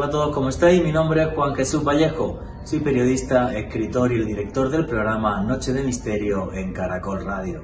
Hola a todos, ¿cómo estáis? Mi nombre es Juan Jesús Vallejo. Soy periodista, escritor y el director del programa Noche de Misterio en Caracol Radio.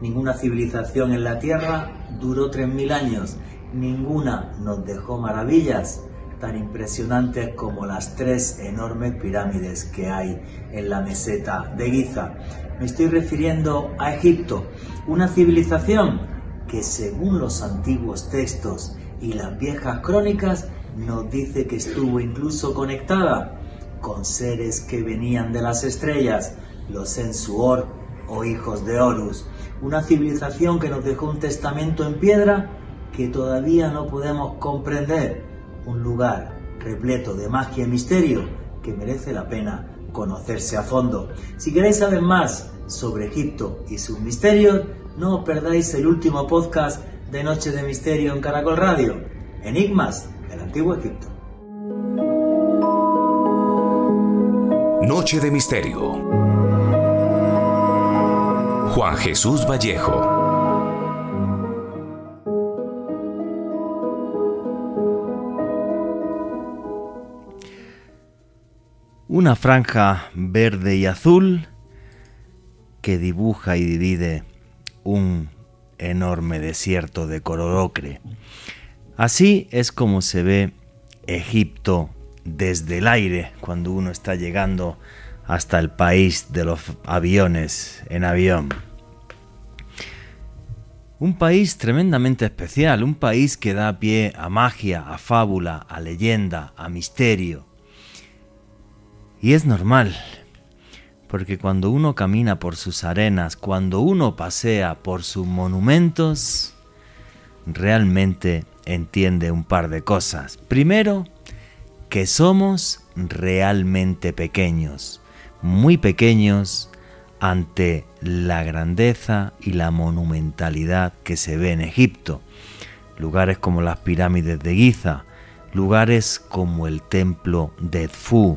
Ninguna civilización en la Tierra duró 3.000 años. Ninguna nos dejó maravillas tan impresionantes como las tres enormes pirámides que hay en la meseta de Giza. Me estoy refiriendo a Egipto, una civilización que según los antiguos textos y las viejas crónicas nos dice que estuvo incluso conectada con seres que venían de las estrellas, los Ensuor o hijos de Horus, una civilización que nos dejó un testamento en piedra que todavía no podemos comprender, un lugar repleto de magia y misterio que merece la pena conocerse a fondo. Si queréis saber más sobre Egipto y sus misterios, no os perdáis el último podcast de Noche de Misterio en Caracol Radio, Enigmas del Antiguo Egipto. Noche de Misterio. Juan Jesús Vallejo. Una franja verde y azul que dibuja y divide un enorme desierto de color ocre. Así es como se ve Egipto desde el aire cuando uno está llegando hasta el país de los aviones en avión. Un país tremendamente especial, un país que da pie a magia, a fábula, a leyenda, a misterio. Y es normal, porque cuando uno camina por sus arenas, cuando uno pasea por sus monumentos, realmente entiende un par de cosas. Primero, que somos realmente pequeños, muy pequeños ante la grandeza y la monumentalidad que se ve en Egipto. Lugares como las pirámides de Giza, lugares como el templo de Edfu,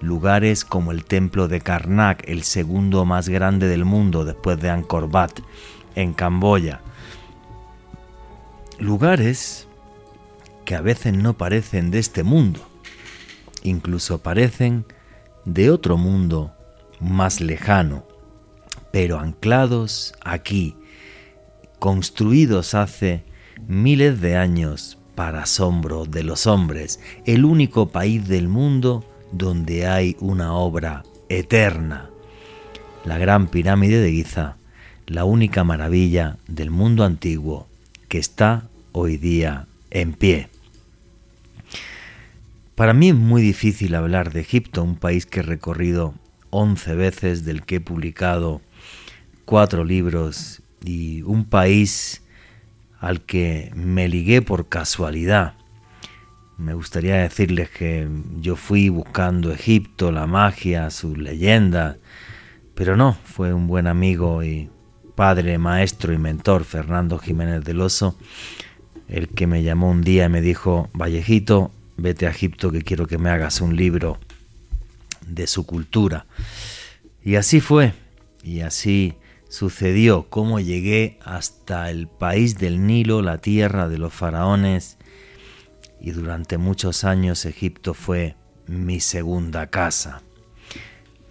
lugares como el templo de Karnak, el segundo más grande del mundo después de Angkor Wat, en Camboya. Lugares que a veces no parecen de este mundo, incluso parecen de otro mundo más lejano, pero anclados aquí, construidos hace miles de años para asombro de los hombres, el único país del mundo donde hay una obra eterna. La gran pirámide de Giza, la única maravilla del mundo antiguo que está hoy día en pie. Para mí es muy difícil hablar de Egipto, un país que he recorrido 11 veces, del que he publicado cuatro libros y un país al que me ligué por casualidad. Me gustaría decirles que yo fui buscando Egipto, la magia, sus leyendas, pero no, fue un buen amigo y padre, maestro y mentor, Fernando Jiménez del Oso, el que me llamó un día y me dijo, Vallejito, vete a Egipto que quiero que me hagas un libro de su cultura. Y así fue, y así sucedió, cómo llegué hasta el país del Nilo, la tierra de los faraones, y durante muchos años Egipto fue mi segunda casa.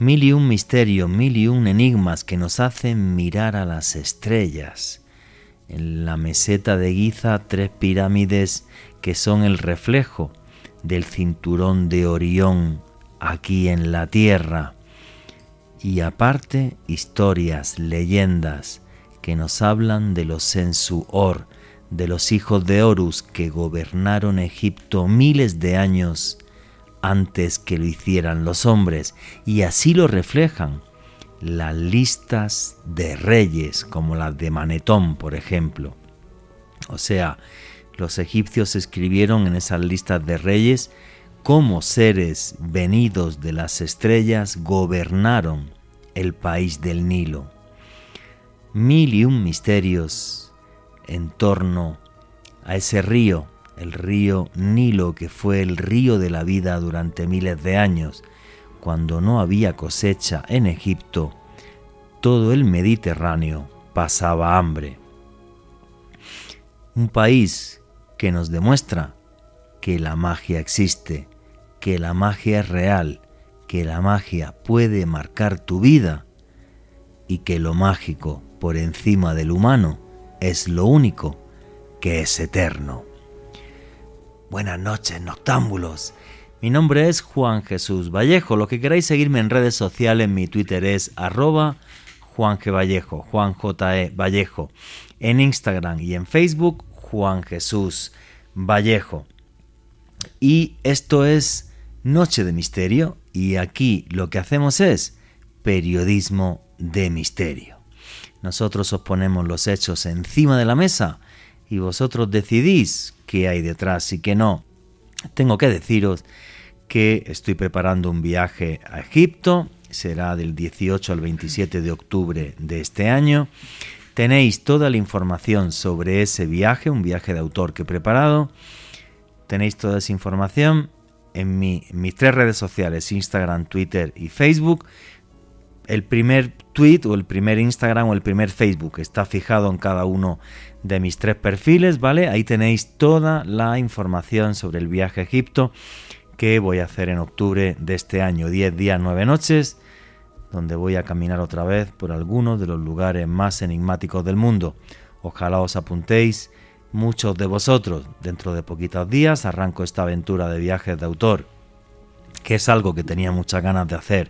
Mil y un misterios, mil y un enigmas que nos hacen mirar a las estrellas. En la meseta de Giza, tres pirámides que son el reflejo del cinturón de Orión aquí en la tierra. Y aparte, historias, leyendas que nos hablan de los Sensuor, de los hijos de Horus que gobernaron Egipto miles de años antes que lo hicieran los hombres, y así lo reflejan las listas de reyes, como las de Manetón, por ejemplo. O sea, los egipcios escribieron en esas listas de reyes cómo seres venidos de las estrellas gobernaron el país del Nilo. Mil y un misterios en torno a ese río, el río Nilo, que fue el río de la vida durante miles de años, cuando no había cosecha en Egipto, todo el Mediterráneo pasaba hambre. Un país que nos demuestra que la magia existe, que la magia es real, que la magia puede marcar tu vida y que lo mágico por encima del humano es lo único que es eterno. Buenas noches, noctámbulos. Mi nombre es Juan Jesús Vallejo. Lo que queráis seguirme en redes sociales, mi Twitter es arroba Juan G. Vallejo, Juan J. E. Vallejo. En Instagram y en Facebook, Juan Jesús Vallejo. Y esto es Noche de Misterio y aquí lo que hacemos es periodismo de misterio. Nosotros os ponemos los hechos encima de la mesa y vosotros decidís qué hay detrás y qué no. Tengo que deciros que estoy preparando un viaje a Egipto, será del 18 al 27 de octubre de este año. Tenéis toda la información sobre ese viaje, un viaje de autor que he preparado. Tenéis toda esa información en, mis tres redes sociales, Instagram, Twitter y Facebook. El primer tweet o el primer Instagram o el primer Facebook está fijado en cada uno de mis tres perfiles, ¿vale? Ahí tenéis toda la información sobre el viaje a Egipto que voy a hacer en octubre de este año, 10 días, 9 noches, donde voy a caminar otra vez por algunos de los lugares más enigmáticos del mundo. Ojalá os apuntéis muchos de vosotros. Dentro de poquitos días arranco esta aventura de viajes de autor, que es algo que tenía muchas ganas de hacer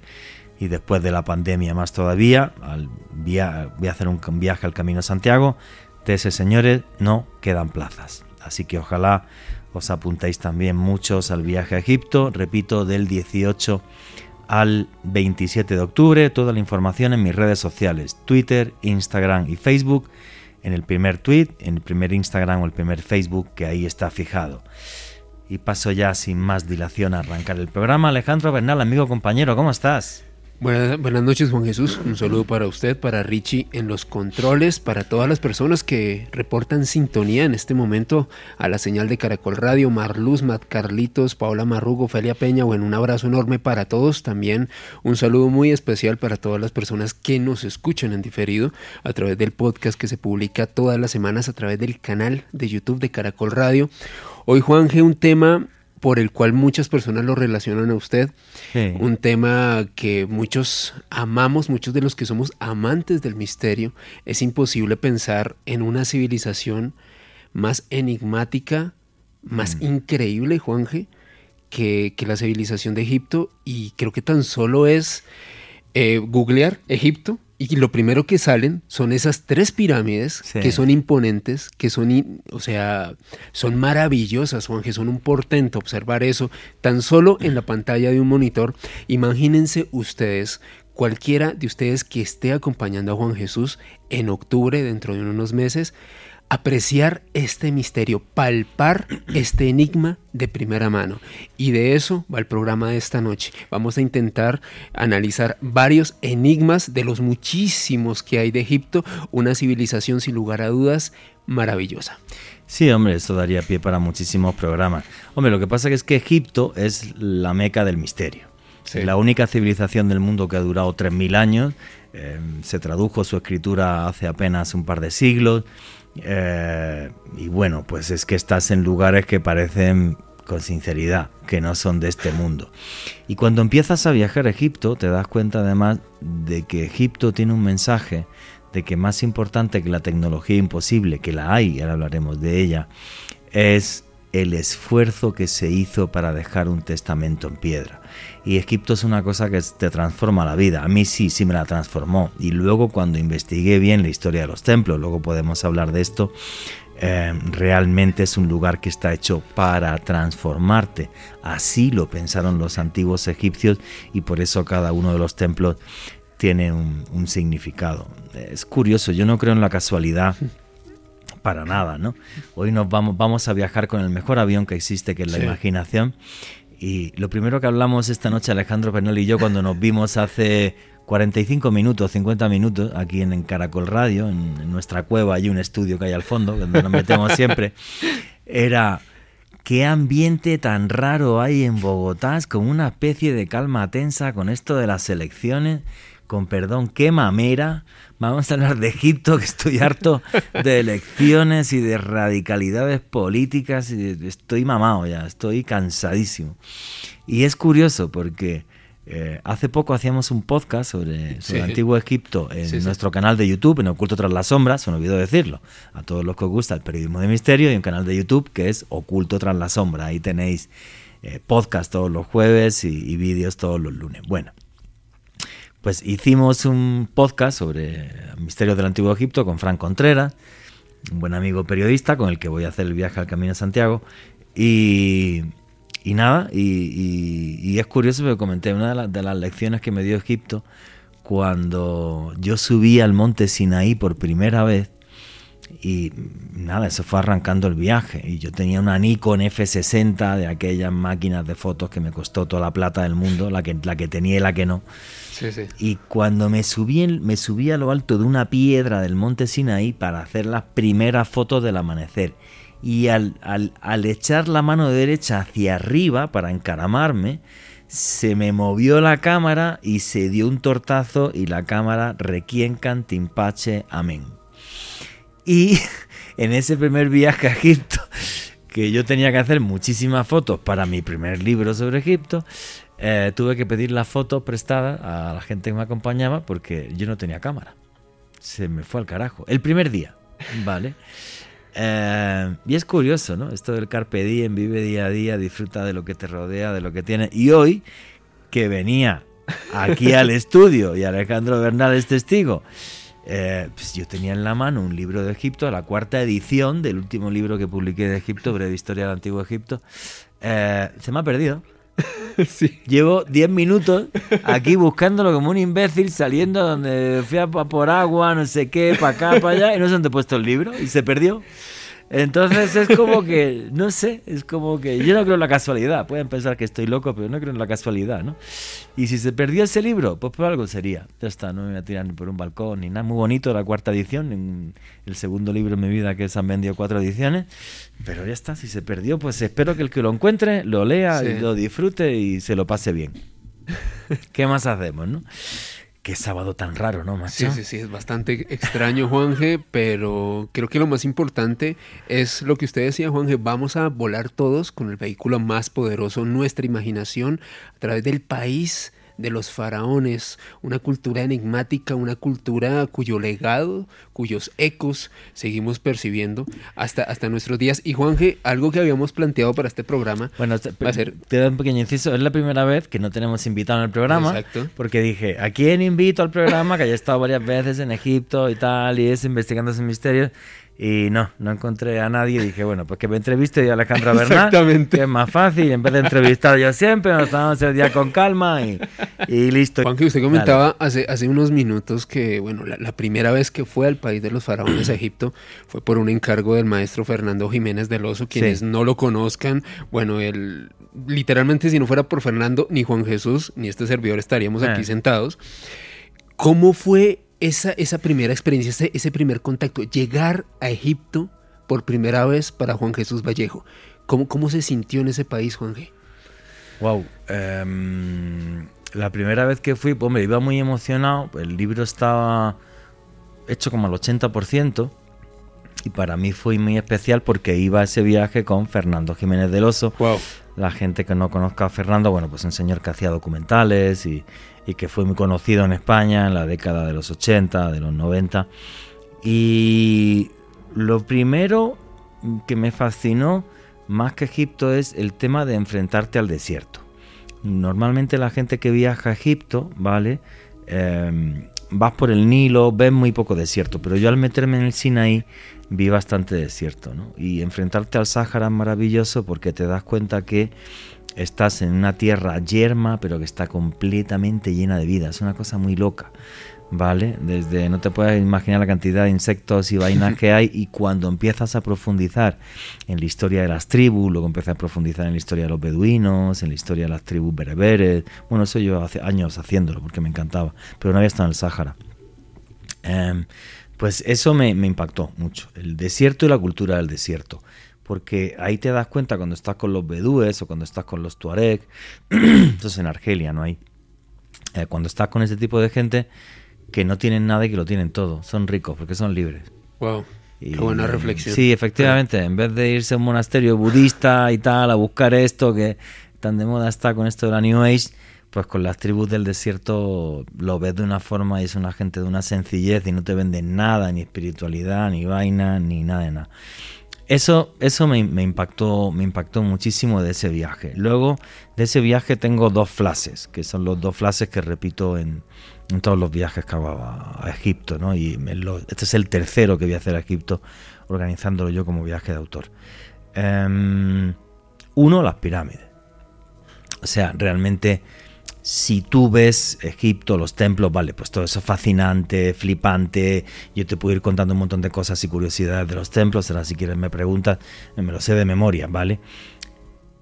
y después de la pandemia más todavía, al voy a hacer un viaje al Camino de Santiago, de ese señores no quedan plazas. Así que ojalá os apuntéis también muchos al viaje a Egipto, repito, del 18 al 27 de octubre. Toda la información en mis redes sociales, Twitter, Instagram y Facebook. En el primer tweet, en el primer Instagram o el primer Facebook, que ahí está fijado. Y paso ya sin más dilación a arrancar el programa. Alejandro Bernal, amigo compañero, ¿cómo estás? Buenas, noches Juan Jesús, un saludo para usted, para Richie en los controles, para todas las personas que reportan sintonía en este momento a la señal de Caracol Radio, Marluz, Matt Carlitos, Paola Marrugo, Felia Peña, bueno, un abrazo enorme para todos, también un saludo muy especial para todas las personas que nos escuchan en diferido a través del podcast que se publica todas las semanas a través del canal de YouTube de Caracol Radio. Hoy Juan G, un tema por el cual muchas personas lo relacionan a usted. Un tema que muchos amamos, muchos de los que somos amantes del misterio. Es imposible pensar en una civilización más enigmática, más mm. increíble, Juanje, que, que, la civilización de Egipto. Y creo que tan solo es eh, googlear Egipto y lo primero que salen son esas tres pirámides que son imponentes, que son, o sea, son maravillosas, Juan, que son un portento observar eso tan solo en la pantalla de un monitor. Imagínense ustedes, cualquiera de ustedes que esté acompañando a Juan Jesús en octubre, dentro de unos meses, apreciar este misterio, palpar este enigma de primera mano. Y de eso va el programa de esta noche. Vamos a intentar analizar varios enigmas de los muchísimos que hay de Egipto, una civilización sin lugar a dudas maravillosa. Sí, hombre, esto daría pie para muchísimos programas. Hombre, lo que pasa es que Egipto es la meca del misterio. La única civilización del mundo que ha durado 3.000 años. Eh, se tradujo su escritura hace apenas un par de siglos. Eh, y bueno, pues es que estás en lugares que parecen con sinceridad, que no son de este mundo. Y cuando empiezas a viajar a Egipto, te das cuenta además de que Egipto tiene un mensaje de que más importante que la tecnología imposible, que la hay, ahora hablaremos de ella, es el esfuerzo que se hizo para dejar un testamento en piedra. Y Egipto es una cosa que te transforma la vida. A mí sí, sí me la transformó. Y luego cuando investigué bien la historia de los templos, luego podemos hablar de esto, eh, realmente es un lugar que está hecho para transformarte. Así lo pensaron los antiguos egipcios y por eso cada uno de los templos tiene un significado. Es curioso, yo no creo en la casualidad para nada, ¿no? Hoy nos vamos, vamos a viajar con el mejor avión que existe, que es la imaginación. Y lo primero que hablamos esta noche, Alejandro Pernol y yo, cuando nos vimos hace 45 minutos, 50 minutos, aquí en, Caracol Radio, en, nuestra cueva, hay un estudio que hay al fondo, donde nos metemos siempre, era qué ambiente tan raro hay en Bogotá, es como una especie de calma tensa con esto de las elecciones con perdón, qué mamera. Vamos a hablar de Egipto, que estoy harto de elecciones y de radicalidades políticas. Y estoy mamado ya, estoy cansadísimo. Y es curioso porque eh, hace poco hacíamos un podcast sobre, el antiguo Egipto en nuestro canal de YouTube, en Oculto tras las sombras, se me olvidó decirlo. A todos los que os gusta el periodismo de misterio, y un canal de YouTube que es Oculto tras la sombra. Ahí tenéis eh, podcast todos los jueves y, vídeos todos los lunes. Bueno, pues hicimos un podcast sobre el misterio del antiguo Egipto con Frank Contreras, un buen amigo periodista con el que voy a hacer el viaje al Camino de Santiago. Y, y nada, y, es curioso porque comenté una de, las lecciones que me dio Egipto cuando yo subí al monte Sinaí por primera vez y nada, eso fue arrancando el viaje y yo tenía una Nikon F60 de aquellas máquinas de fotos que me costó toda la plata del mundo, la que, la que tenía y la que no. Y cuando me subí, me subí a lo alto de una piedra del monte Sinaí para hacer las primeras fotos del amanecer y al, al, echar la mano derecha hacia arriba para encaramarme, se me movió la cámara y se dio un tortazo y la cámara requiencan timpache amén. Y en ese primer viaje a Egipto, que yo tenía que hacer muchísimas fotos para mi primer libro sobre Egipto, eh, tuve que pedir las fotos prestadas a la gente que me acompañaba porque yo no tenía cámara. Se me fue al carajo. El primer día, ¿vale? Eh, y es curioso, ¿no? Esto del carpe diem, vive día a día, disfruta de lo que te rodea, de lo que tienes. Y hoy, que venía aquí al estudio y Alejandro Bernal es testigo, eh, pues yo tenía en la mano un libro de Egipto, la cuarta edición del último libro que publiqué de Egipto, Breve Historia del Antiguo Egipto. Eh, se me ha perdido. Llevo 10 minutos aquí buscándolo como un imbécil, saliendo donde fui a por agua, no sé qué, para acá, para allá, y no se han puesto el libro y se perdió. Entonces es como que, no sé, es como que yo no creo en la casualidad. Pueden pensar que estoy loco, pero no creo en la casualidad, ¿no? Y si se perdió ese libro, pues por algo sería. Ya está, no me voy a tirar ni por un balcón ni nada. Muy bonito la cuarta edición, el segundo libro en mi vida que se han vendido cuatro ediciones. Pero ya está, si se perdió, pues espero que el que lo encuentre lo lea y lo disfrute y se lo pase bien. ¿Qué más hacemos, no? Qué sábado tan raro, ¿no, Sí, sí, sí, es bastante extraño, Juanje, pero creo que lo más importante es lo que usted decía, Juanje, vamos a volar todos con el vehículo más poderoso, nuestra imaginación, a través del país de los faraones, una cultura enigmática, una cultura cuyo legado, cuyos ecos seguimos percibiendo hasta, hasta nuestros días. Y Juanje, algo que habíamos planteado para este programa bueno, va a ser... Te doy un pequeño inciso, es la primera vez que no tenemos invitado en el programa, Exacto. porque dije, ¿a quién invito al programa? Que haya estado varias veces en Egipto y tal, y es investigando ese misterio. Y no, no encontré a nadie. Y dije, bueno, pues que me entreviste yo a Alejandra Bernal. Que es más fácil. En vez de entrevistar yo siempre, nos tomamos el día con calma y, listo. Juan, que usted comentaba hace, hace unos minutos que, bueno, la, primera vez que fue al país de los faraones a Egipto fue por un encargo del maestro Fernando Jiménez del Oso. Quienes no lo conozcan, bueno, él literalmente si no fuera por Fernando, ni Juan Jesús, ni este servidor estaríamos aquí eh. sentados. ¿Cómo fue esa, esa primera experiencia, ese, ese, primer contacto, llegar a Egipto por primera vez para Juan Jesús Vallejo. ¿Cómo, cómo se sintió en ese país, Juan G? Wow. Em, la primera vez que fui, pues me iba muy emocionado. El libro estaba hecho como al 80%. Y para mí fue muy especial porque iba a ese viaje con Fernando Jiménez del Oso. Wow. La gente que no conozca a Fernando, bueno, pues un señor que hacía documentales y, y que fue muy conocido en España en la década de los 80, de los 90. Y lo primero que me fascinó más que Egipto es el tema de enfrentarte al desierto. Normalmente la gente que viaja a Egipto, ¿vale? Em, vas por el Nilo, ves muy poco desierto, pero yo al meterme en el Sinaí vi bastante desierto, ¿no? Y enfrentarte al Sáhara es maravilloso porque te das cuenta que estás en una tierra yerma, pero que está completamente llena de vida. Es una cosa muy loca, ¿vale? Desde no te puedes imaginar la cantidad de insectos y vainas que hay y cuando empiezas a profundizar en la historia de las tribus, luego empiezas a profundizar en la historia de los beduinos, en la historia de las tribus bereberes. Bueno, eso yo hace años haciéndolo porque me encantaba, pero no había estado en el Sáhara. Em, pues eso me, me impactó mucho, el desierto y la cultura del desierto porque ahí te das cuenta cuando estás con los bedúes o cuando estás con los tuareg, eso es en Argelia, ¿no hay? eh, cuando estás con ese tipo de gente que no tienen nada y que lo tienen todo. Son ricos porque son libres. Wow. Qué buena reflexión. Sí, efectivamente. En vez de irse a un monasterio budista y tal, a buscar esto que tan de moda está con esto de la New Age, pues con las tribus del desierto lo ves de una forma y es una gente de una sencillez y no te venden nada, ni espiritualidad, ni vaina, ni nada de nada. Eso, eso me, impactó, me impactó muchísimo de ese viaje. Luego de ese viaje tengo dos flashes, que son los dos flashes que repito en, todos los viajes que hago a, Egipto. ¿no? Y este es el tercero que voy a hacer a Egipto, organizándolo yo como viaje de autor. Em, uno, las pirámides. O sea, realmente si tú ves Egipto, los templos, vale, pues todo eso es fascinante, flipante. Yo te puedo ir contando un montón de cosas y curiosidades de los templos, ahora si quieres me preguntas, me lo sé de memoria, ¿vale?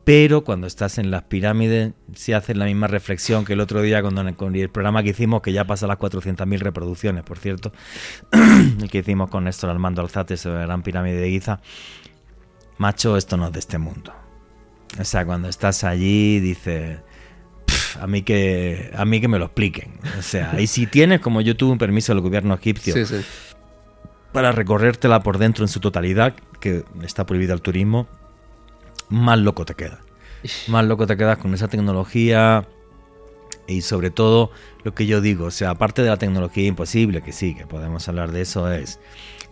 Pero cuando estás en las pirámides, si haces la misma reflexión que el otro día cuando con el programa que hicimos, que ya pasa las 400.000 reproducciones, por cierto, el que hicimos con Néstor Armando Alzate sobre la gran pirámide de Giza. Macho, esto no es de este mundo. O sea, cuando estás allí, dices a mí que a mí que me lo expliquen. O sea, y si tienes, como yo tuve un permiso del gobierno egipcio para recorrértela por dentro en su totalidad, que está prohibido el turismo, más loco te quedas. Más loco te quedas con esa tecnología y sobre todo lo que yo digo, o sea, aparte de la tecnología imposible, que sí, que podemos hablar de eso, es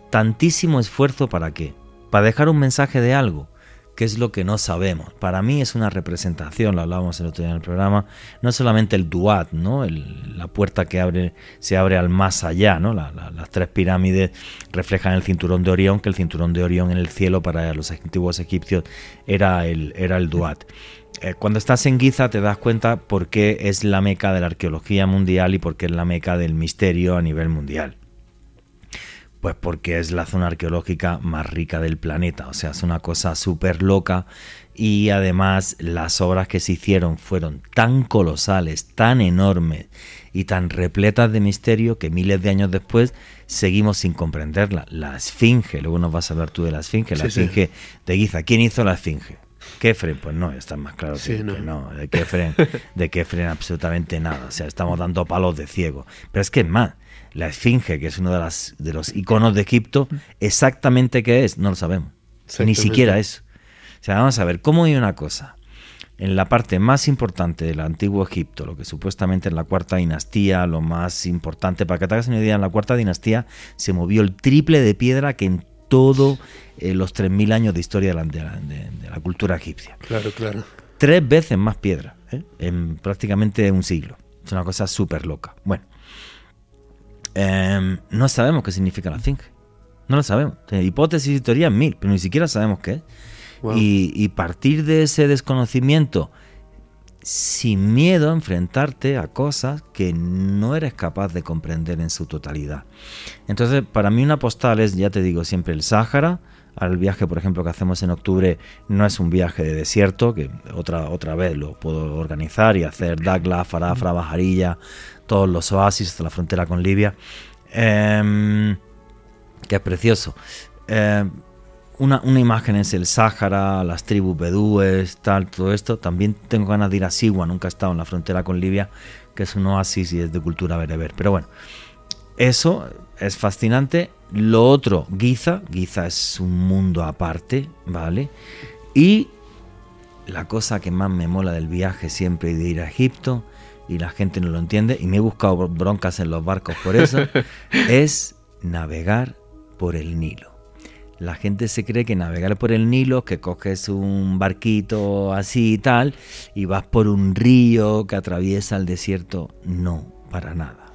tantísimo esfuerzo para qué? Para dejar un mensaje de algo qué es lo que no sabemos. Para mí es una representación, lo hablábamos el otro día en el programa, no solamente el duat, ¿no? la puerta que abre, se abre al más allá, ¿no? las tres pirámides reflejan el cinturón de Orión, que el cinturón de Orión en el cielo para los antiguos egipcios era el, era el duat. Eh, cuando estás en Giza te das cuenta por qué es la meca de la arqueología mundial y por qué es la meca del misterio a nivel mundial. Pues porque es la zona arqueológica más rica del planeta, o sea, es una cosa súper loca y además las obras que se hicieron fueron tan colosales, tan enormes y tan repletas de misterio que miles de años después seguimos sin comprenderla. La Esfinge, luego nos vas a hablar tú de la Esfinge, la Esfinge de Giza. ¿Quién hizo la Esfinge? Kefren, pues no, está más claro que, no. que, no. De Kefren, de Kefren absolutamente nada. O sea, estamos dando palos de ciego. Pero es que es más, la esfinge, que es uno de, las, de los iconos de Egipto, exactamente qué es, no lo sabemos. Ni siquiera eso. O sea, vamos a ver, ¿cómo hay una cosa? En la parte más importante del antiguo Egipto, lo que supuestamente en la cuarta dinastía, lo más importante, para que te hagas una idea, en la cuarta dinastía se movió el triple de piedra que en todos eh, los 3.000 años de historia de la, de la, cultura egipcia. Claro, claro. Tres veces más piedra, ¿eh? en prácticamente un siglo. Es una cosa súper loca. Bueno, Em, no sabemos qué significa la esfinge. No lo sabemos. hipótesis y teorías mil, pero ni siquiera sabemos qué es. Y, partir de ese desconocimiento, sin miedo a enfrentarte a cosas que no eres capaz de comprender en su totalidad. Entonces, para mí una postal es, ya te digo, siempre el Sáhara. Al viaje, por ejemplo, que hacemos en octubre no es un viaje de desierto, que otra, otra vez lo puedo organizar y hacer Dagla, Farafra, Bajarilla, todos los oasis hasta la frontera con Libia, em, que es precioso. Em, una, imagen es el Sáhara, las tribus bedúes, tal, todo esto. También tengo ganas de ir a Sigua, nunca he estado en la frontera con Libia, que es un oasis y es de cultura bereber. Pero bueno, eso es fascinante. Lo otro, Giza. Giza es un mundo aparte, ¿vale? Y la cosa que más me mola del viaje siempre de ir a Egipto y la gente no lo entiende, y me he buscado broncas en los barcos por eso, es navegar por el Nilo. La gente se cree que navegar por el Nilo, que coges un barquito así y tal, y vas por un río que atraviesa el desierto. No, para nada.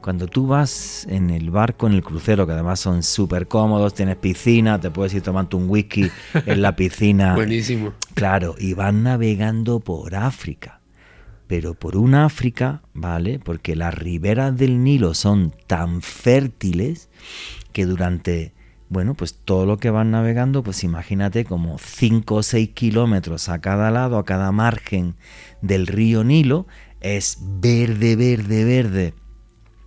Cuando tú vas en el barco, en el crucero, que además son súper cómodos, tienes piscina, te puedes ir tomando un whisky en la piscina. Buenísimo. Claro, y van navegando por África pero por un África, ¿vale? Porque las riberas del Nilo son tan fértiles que durante, bueno, pues todo lo que van navegando, pues imagínate como 5 o 6 kilómetros a cada lado, a cada margen del río Nilo, es verde, verde, verde.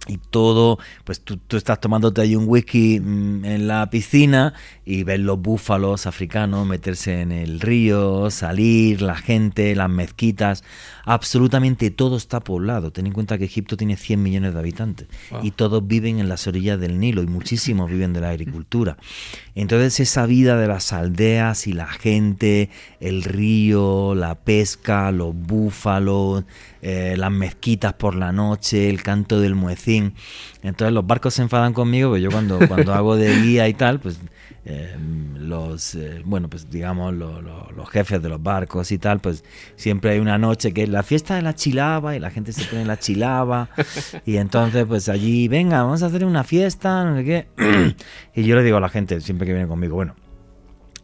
y todo, pues tú, estás tomándote ahí un whisky mm, en la piscina y ves los búfalos africanos meterse en el río, salir, la gente, las mezquitas, absolutamente todo está poblado. Ten en cuenta que Egipto tiene 100 millones de habitantes wow. y todos viven en las orillas del Nilo y muchísimos viven de la agricultura. Entonces esa vida de las aldeas y la gente, el río, la pesca, los búfalos, eh, las mezquitas por la noche, el canto del muecín. Entonces los barcos se enfadan conmigo, pero yo cuando, cuando hago de guía y tal, pues eh, los, eh, bueno, pues digamos, lo, lo, los jefes de los barcos y tal, pues siempre hay una noche que es la fiesta de la chilaba y la gente se pone en la chilaba y entonces pues allí, venga, vamos a hacer una fiesta, no sé qué. y yo le digo a la gente, siempre que viene conmigo, bueno,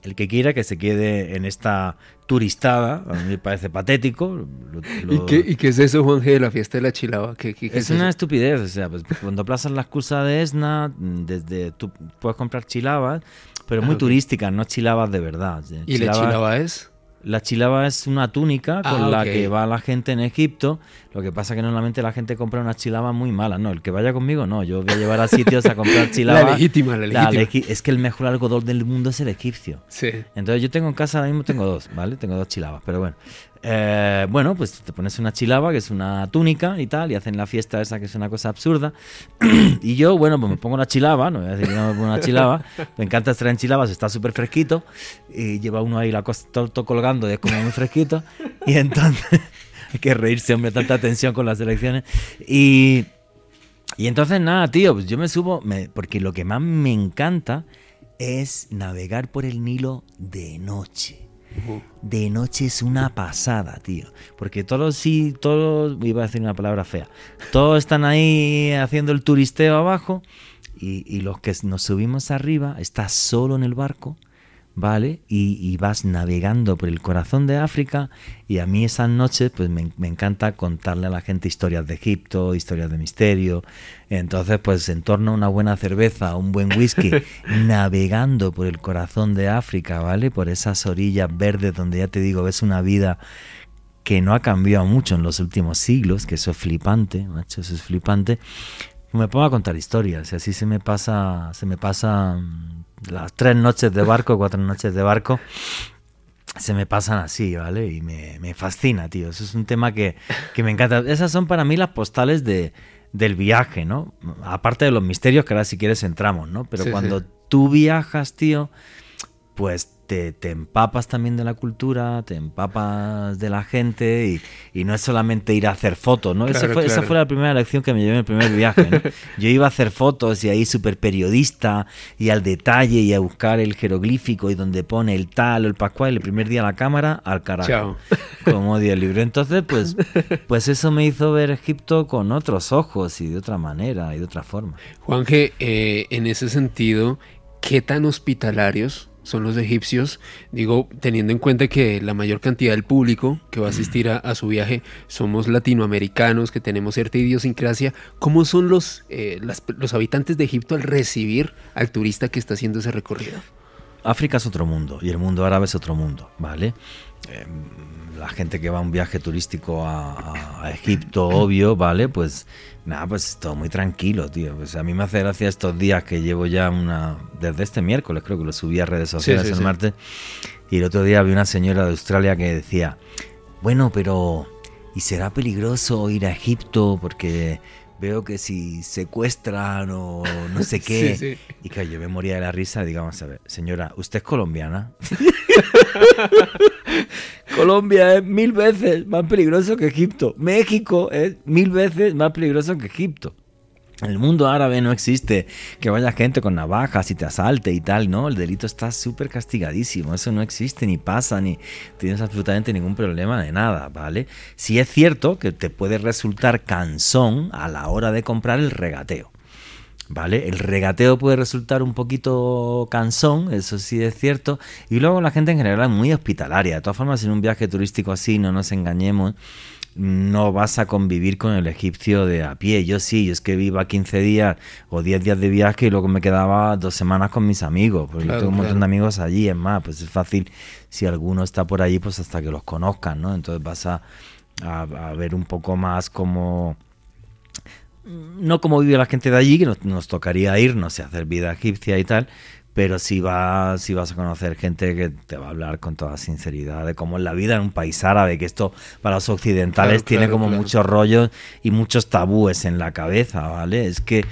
el que quiera que se quede en esta turistada, a mí me parece patético. Lo, lo... ¿Y, qué, ¿Y, qué, es eso, Juan G, de la fiesta de la chilaba? ¿Qué, qué, es, es una estupidez, o sea, pues cuando plazas la excusa de Esna, desde tú puedes comprar chilabas, pero muy ah, okay. turísticas, no chilabas de verdad. ¿Y chilabas, la chilaba es? La chilaba es una túnica con ah, la que va la gente en Egipto. Lo que pasa es que normalmente la gente compra una chilaba muy mala. No, el que vaya conmigo, no. Yo voy a llevar a sitios a comprar chilaba. la legítima, la legítima. La es que el mejor algodón del mundo es el egipcio. Sí. Entonces yo tengo en casa ahora mismo tengo dos, ¿vale? Tengo dos chilabas, pero bueno. Eh, bueno, pues te pones una chilaba, que es una túnica y tal, y hacen la fiesta esa que es una cosa absurda. y yo, bueno, pues me pongo una chilaba, no voy a decir que no me pongo una chilaba, me encanta estar en chilabas, está súper fresquito, y lleva uno ahí la cosa todo, colgando, y es como muy fresquito, y entonces hay que reírse, hombre, tanta tensión con las elecciones. Y, y entonces nada, tío, pues yo me subo, porque lo que más me encanta es navegar por el Nilo de noche de noche es una pasada, tío. Porque todos sí, todos, iba a decir una palabra fea, todos están ahí haciendo el turisteo abajo y, los que nos subimos arriba, estás solo en el barco, ¿vale? Y, y, vas navegando por el corazón de África y a mí esas noches pues me, me, encanta contarle a la gente historias de Egipto, historias de misterio. Entonces pues en torno a una buena cerveza, un buen whisky, navegando por el corazón de África, ¿vale? Por esas orillas verdes donde ya te digo ves una vida que no ha cambiado mucho en los últimos siglos, que eso es flipante, macho, eso es flipante. Me pongo a contar historias y así se me pasa, se me pasa las tres noches de barco, cuatro noches de barco, se me pasan así, ¿vale? Y me, me fascina, tío. Eso es un tema que, que, me encanta. Esas son para mí las postales de, del viaje, ¿no? Aparte de los misterios que ahora si quieres entramos, ¿no? Pero sí, cuando sí. tú viajas, tío, pues te, te, empapas también de la cultura, te empapas de la gente y, y no es solamente ir a hacer fotos, ¿no? Claro, esa, fue, claro. esa, fue, la primera lección que me llevé en el primer viaje, ¿no? Yo iba a hacer fotos y ahí súper periodista y al detalle y a buscar el jeroglífico y donde pone el tal o el pascual, el primer día la cámara, al carajo. Chao. Como odio el libro. Entonces, pues, pues eso me hizo ver Egipto con otros ojos y de otra manera y de otra forma. Juanje, eh, en ese sentido, ¿qué tan hospitalarios son los egipcios, digo, teniendo en cuenta que la mayor cantidad del público que va a asistir a, su viaje somos latinoamericanos, que tenemos cierta idiosincrasia, ¿cómo son los, eh, los habitantes de Egipto al recibir al turista que está haciendo ese recorrido? África es otro mundo y el mundo árabe es otro mundo, ¿vale? Eh, la gente que va a un viaje turístico a, a, Egipto, obvio, ¿vale? Pues nada, pues todo muy tranquilo, tío. Pues a mí me hace gracia estos días que llevo ya una. Desde este miércoles, creo que lo subí a redes sociales sí, sí, el sí. martes. Y el otro día vi una señora de Australia que decía: Bueno, pero. ¿Y será peligroso ir a Egipto? Porque veo que si secuestran o no sé qué. Sí, sí. Y que yo me moría de la risa, digamos, a ver, señora, ¿usted es colombiana? Colombia es mil veces más peligroso que Egipto. México es mil veces más peligroso que Egipto. El mundo árabe no existe que vaya gente con navajas y te asalte y tal, ¿no? El delito está súper castigadísimo, eso no existe ni pasa, ni tienes absolutamente ningún problema de nada, ¿vale? Sí es cierto que te puede resultar cansón a la hora de comprar el regateo. ¿Vale? El regateo puede resultar un poquito cansón, eso sí es cierto. Y luego la gente en general es muy hospitalaria. De todas formas, en un viaje turístico así, no nos engañemos, no vas a convivir con el egipcio de a pie. Yo sí, yo es que iba 15 días o 10 días de viaje y luego me quedaba dos semanas con mis amigos, porque claro, yo tengo un montón claro. de amigos allí, es más, pues es fácil, si alguno está por allí, pues hasta que los conozcan, ¿no? Entonces vas a, a, a ver un poco más como no como vive la gente de allí, que nos, nos tocaría irnos y hacer vida egipcia y tal, pero sí vas, sí vas a conocer gente que te va a hablar con toda sinceridad de cómo es la vida en un país árabe, que esto para los occidentales Claro, tiene claro, como claro. muchos rollos y muchos tabúes en la cabeza, ¿vale? Es que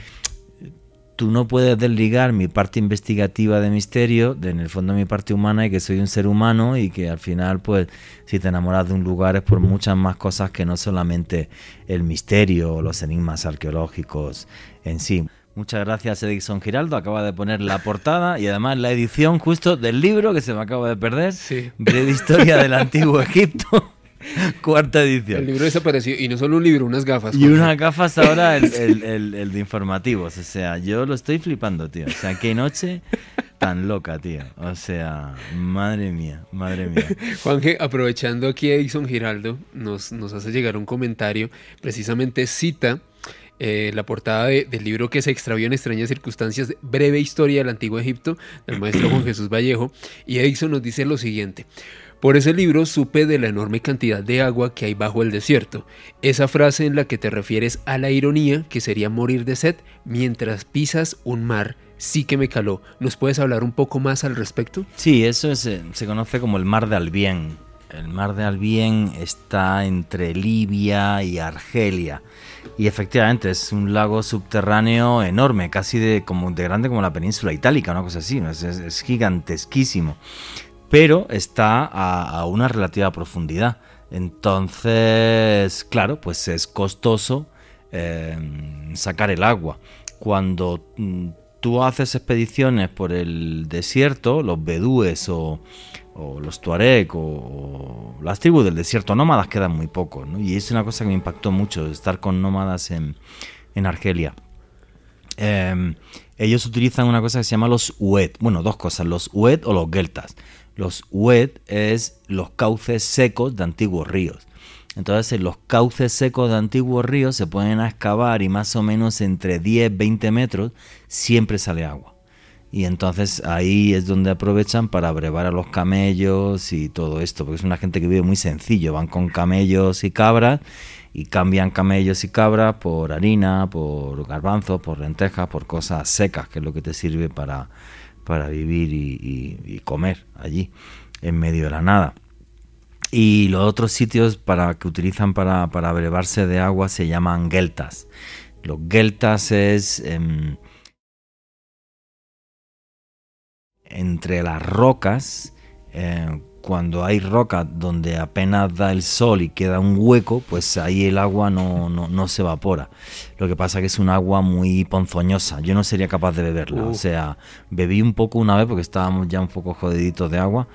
tú no puedes desligar mi parte investigativa de misterio de en el fondo mi parte humana y que soy un ser humano y que al final pues si te enamoras de un lugar es por muchas más cosas que no solamente el misterio o los enigmas arqueológicos en sí. Muchas gracias Edison Giraldo, acaba de poner la portada y además la edición justo del libro que se me acaba de perder, Sí. Breve Historia del Antiguo Egipto, cuarta edición. El libro desapareció y no solo un libro, unas gafas. Y unas gafas ahora el, el- el- el de informativos. O sea, yo lo estoy flipando, tío. O sea, qué noche tan loca, tío. O sea, madre mía, madre mía. Juanje, aprovechando aquí a Edison Giraldo, nos, nos hace llegar un comentario, precisamente cita eh, la portada de- del libro que se extravió en extrañas circunstancias, Breve Historia del Antiguo Egipto, del maestro Juan Jesús Vallejo, y Edison nos dice lo siguiente. Por ese libro supe de la enorme cantidad de agua que hay bajo el desierto. Esa frase en la que te refieres a la ironía, que sería morir de sed, mientras pisas un mar, sí que me caló. ¿Nos puedes hablar un poco más al respecto? Sí, eso es, eh, se conoce como el Mar de Albién. El Mar de Albién está entre Libia y Argelia. Y efectivamente es un lago subterráneo enorme, casi de, como, de grande como la península itálica, una cosa así. Es, es- es gigantesquísimo. Pero está a, a una relativa profundidad. Entonces, claro, pues es costoso eh, sacar el agua. Cuando mm, tú haces expediciones por el desierto, los bedúes o, o los tuareg o, las tribus del desierto nómadas quedan muy pocos. ¿no? Y es una cosa que me impactó mucho, estar con nómadas en, en Argelia. Eh, ellos utilizan una cosa que se llama los ued. Bueno, dos cosas, los ued o los geltas. Los ued es los cauces secos de antiguos ríos. Entonces, en los cauces secos de antiguos ríos se pueden excavar y más o menos entre 10, 20 metros siempre sale agua. Y entonces ahí es donde aprovechan para brevar a los camellos y todo esto, porque es una gente que vive muy sencillo, van con camellos y cabras y cambian camellos y cabras por harina, por garbanzos, por lentejas, por cosas secas, que es lo que te sirve para, para vivir y, y- comer allí, en medio de la nada. Y los otros sitios para que utilizan para, para brevarse de agua se llaman geltas. Los geltas es em, entre las rocas, eh, cuando hay rocas donde apenas da el sol y queda un hueco, pues ahí el agua no, no, no se evapora. Lo que pasa que es un agua muy ponzoñosa. Yo no sería capaz de beberla. O sea, bebí un poco una vez porque estábamos ya un poco jodiditos de agua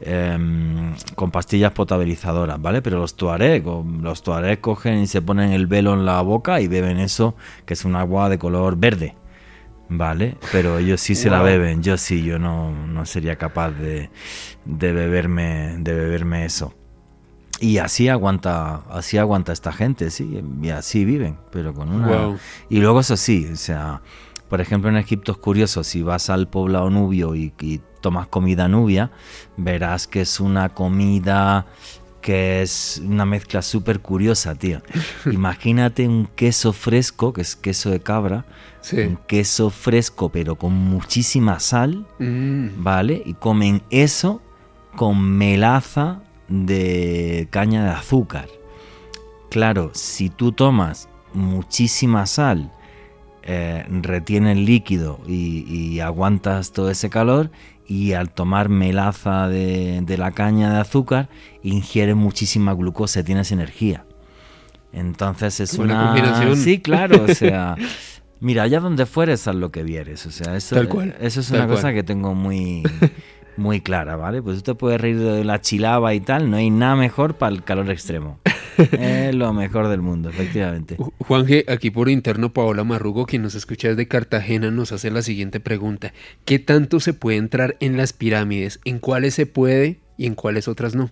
em, con pastillas potabilizadoras, ¿vale? Pero los tuareg, los tuareg cogen y se ponen el velo en la boca y beben eso, que es un agua de color verde. Vale, pero ellos sí se la beben, yo sí, yo no, no sería capaz de, de beberme, de beberme eso. Y así aguanta, así aguanta esta gente, sí, y así viven, pero con una. Wow. Y luego eso sí, o sea, por ejemplo en Egipto es curioso, si vas al poblado nubio y, y tomas comida nubia, verás que es una comida que es una mezcla súper curiosa, tío. Imagínate un queso fresco, que es queso de cabra, Sí. un queso fresco pero con muchísima sal, Mm. ¿vale? Y comen eso con melaza de caña de azúcar. Claro, si tú tomas muchísima sal, eh, retiene el líquido y, y aguantas todo ese calor y al tomar melaza de, de la caña de azúcar ingieres muchísima glucosa y tienes energía. Entonces es una... combinación. Sí, claro, o sea... Mira, allá donde fueres, haz lo que vieres. O sea, eso, Tal cual, eso es tal una cosa que tengo muy, muy clara, ¿vale? Pues tú te puedes reír de la chilaba y tal, no hay nada mejor para el calor extremo. es lo mejor del mundo, efectivamente. Ju- Juanje, aquí por interno, Paola Marrugo, quien nos escucha desde Cartagena, nos hace la siguiente pregunta. ¿Qué tanto se puede entrar en las pirámides? ¿En cuáles se puede y en cuáles otras no?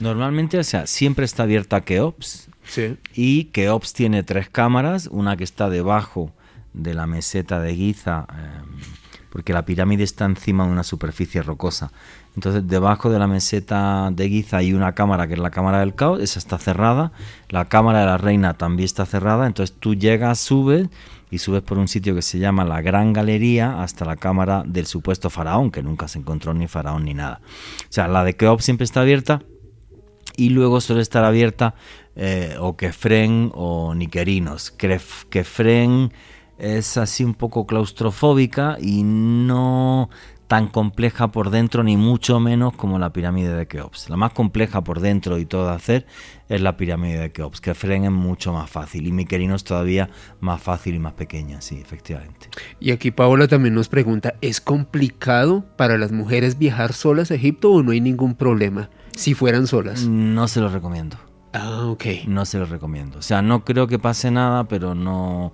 Normalmente, o sea, siempre está abierta Keops Sí. y Keops tiene tres cámaras, una que está debajo de la meseta de Giza, eh, porque la pirámide está encima de una superficie rocosa. Entonces, debajo de la meseta de Giza hay una cámara que es la cámara del caos, esa está cerrada. La cámara de la reina también está cerrada. Entonces, tú llegas, subes y subes por un sitio que se llama la Gran Galería hasta la cámara del supuesto faraón, que nunca se encontró ni faraón ni nada. O sea, la de Keops siempre está abierta y luego suele estar abierta eh, o Kefren o Niquerinos. Kefren es así un poco claustrofóbica y no tan compleja por dentro ni mucho menos como la pirámide de Keops. La más compleja por dentro y todo de hacer es la pirámide de Keops. Kefren es mucho más fácil y Miquerinos todavía más fácil y más pequeña, sí, efectivamente. Y aquí Paola también nos pregunta, ¿es complicado para las mujeres viajar solas a Egipto o no hay ningún problema si fueran solas? No se lo recomiendo. Ah, ok. No se lo recomiendo. O sea, no creo que pase nada, pero no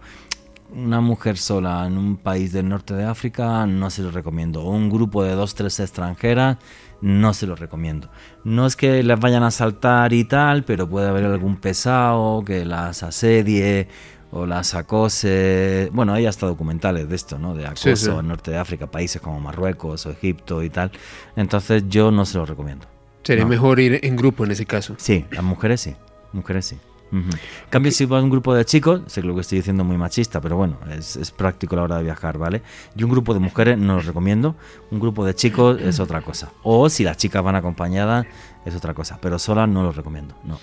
una mujer sola en un país del norte de África no se lo recomiendo. O un grupo de dos, tres extranjeras no se lo recomiendo. No es que las vayan a saltar y tal, pero puede haber algún pesado que las asedie o las acose. Bueno, hay hasta documentales de esto, ¿no? De acoso en norte de África, países como Marruecos o Egipto y tal. Entonces yo no se lo recomiendo. Sería mejor ir en grupo en ese caso. Sí, las mujeres sí. Mujeres sí. En cambio, si va un grupo de chicos, sé que lo que estoy diciendo es muy machista, pero bueno, es, práctico a la hora de viajar, ¿vale? Y un grupo de mujeres no lo recomiendo, un grupo de chicos es otra cosa. O si las chicas van acompañadas, es otra cosa, pero solas no lo recomiendo, no.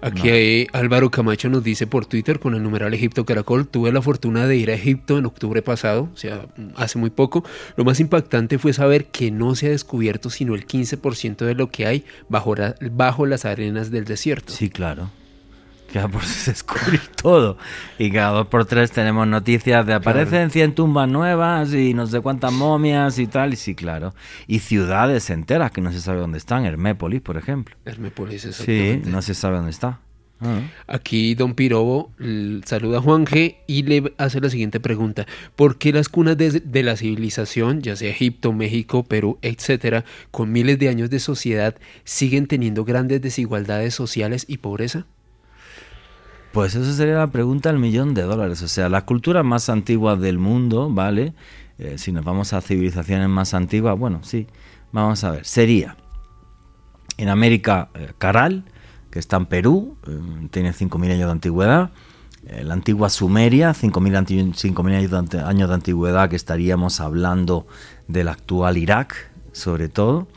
Aquí Álvaro Camacho nos dice por Twitter con el numeral Egipto Caracol, tuve la fortuna de ir a Egipto en octubre pasado, o sea, hace muy poco. Lo más impactante fue saber que no se ha descubierto sino el 15% de lo que hay bajo, bajo las arenas del desierto. Sí, claro queda por descubrir todo. Y cada dos por tres tenemos noticias de aparecen 100 tumbas nuevas y no sé cuántas momias y tal. Y sí, claro. Y ciudades enteras que no se sabe dónde están. Hermépolis, por ejemplo. Hermépolis, exactamente. Sí, no se sabe dónde está. Ah. Aquí Don Pirobo saluda a Juan G y le hace la siguiente pregunta. ¿Por qué las cunas de, de, la civilización, ya sea Egipto, México, Perú, etcétera, con miles de años de sociedad, siguen teniendo grandes desigualdades sociales y pobreza? Pues eso sería la pregunta del millón de dólares. O sea, las culturas más antiguas del mundo, ¿vale? Eh, si nos vamos a civilizaciones más antiguas, bueno, sí, vamos a ver. Sería en América eh, Caral, que está en Perú, eh, tiene 5.000 años de antigüedad. la antigua Sumeria, 5.000 años de antigüedad, que estaríamos hablando del actual Irak, sobre todo.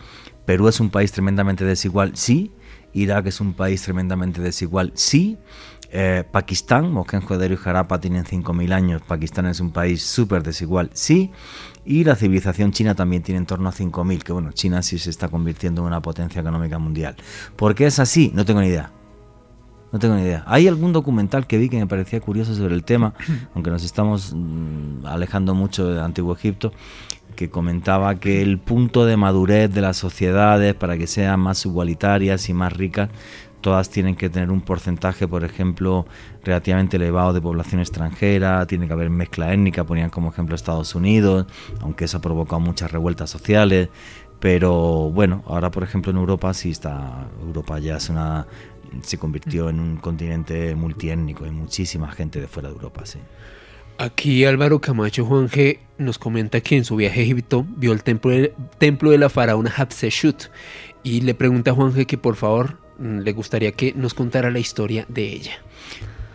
Perú es un país tremendamente desigual, sí. Irak es un país tremendamente desigual, sí. Eh, Pakistán, Mohenjo-Daro y Jarapa tienen 5.000 años, Pakistán es un país súper desigual, sí, y la civilización china también tiene en torno a 5.000, que bueno, China sí se está convirtiendo en una potencia económica mundial. ¿Por qué es así? No tengo ni idea. No tengo ni idea. Hay algún documental que vi que me parecía curioso sobre el tema, aunque nos estamos mm, alejando mucho de Antiguo Egipto, que comentaba que el punto de madurez de las sociedades para que sean más igualitarias y más ricas todas tienen que tener un porcentaje, por ejemplo, relativamente elevado de población extranjera, tiene que haber mezcla étnica, ponían como ejemplo Estados Unidos, aunque eso ha provocado muchas revueltas sociales, pero bueno, ahora por ejemplo en Europa sí está, Europa ya es una, se convirtió en un continente multiétnico, hay muchísima gente de fuera de Europa, sí. Aquí Álvaro Camacho Juan nos comenta que en su viaje a Egipto vio el templo de, templo de la faraona Hatshepsut y le pregunta a Juan que por favor le gustaría que nos contara la historia de ella.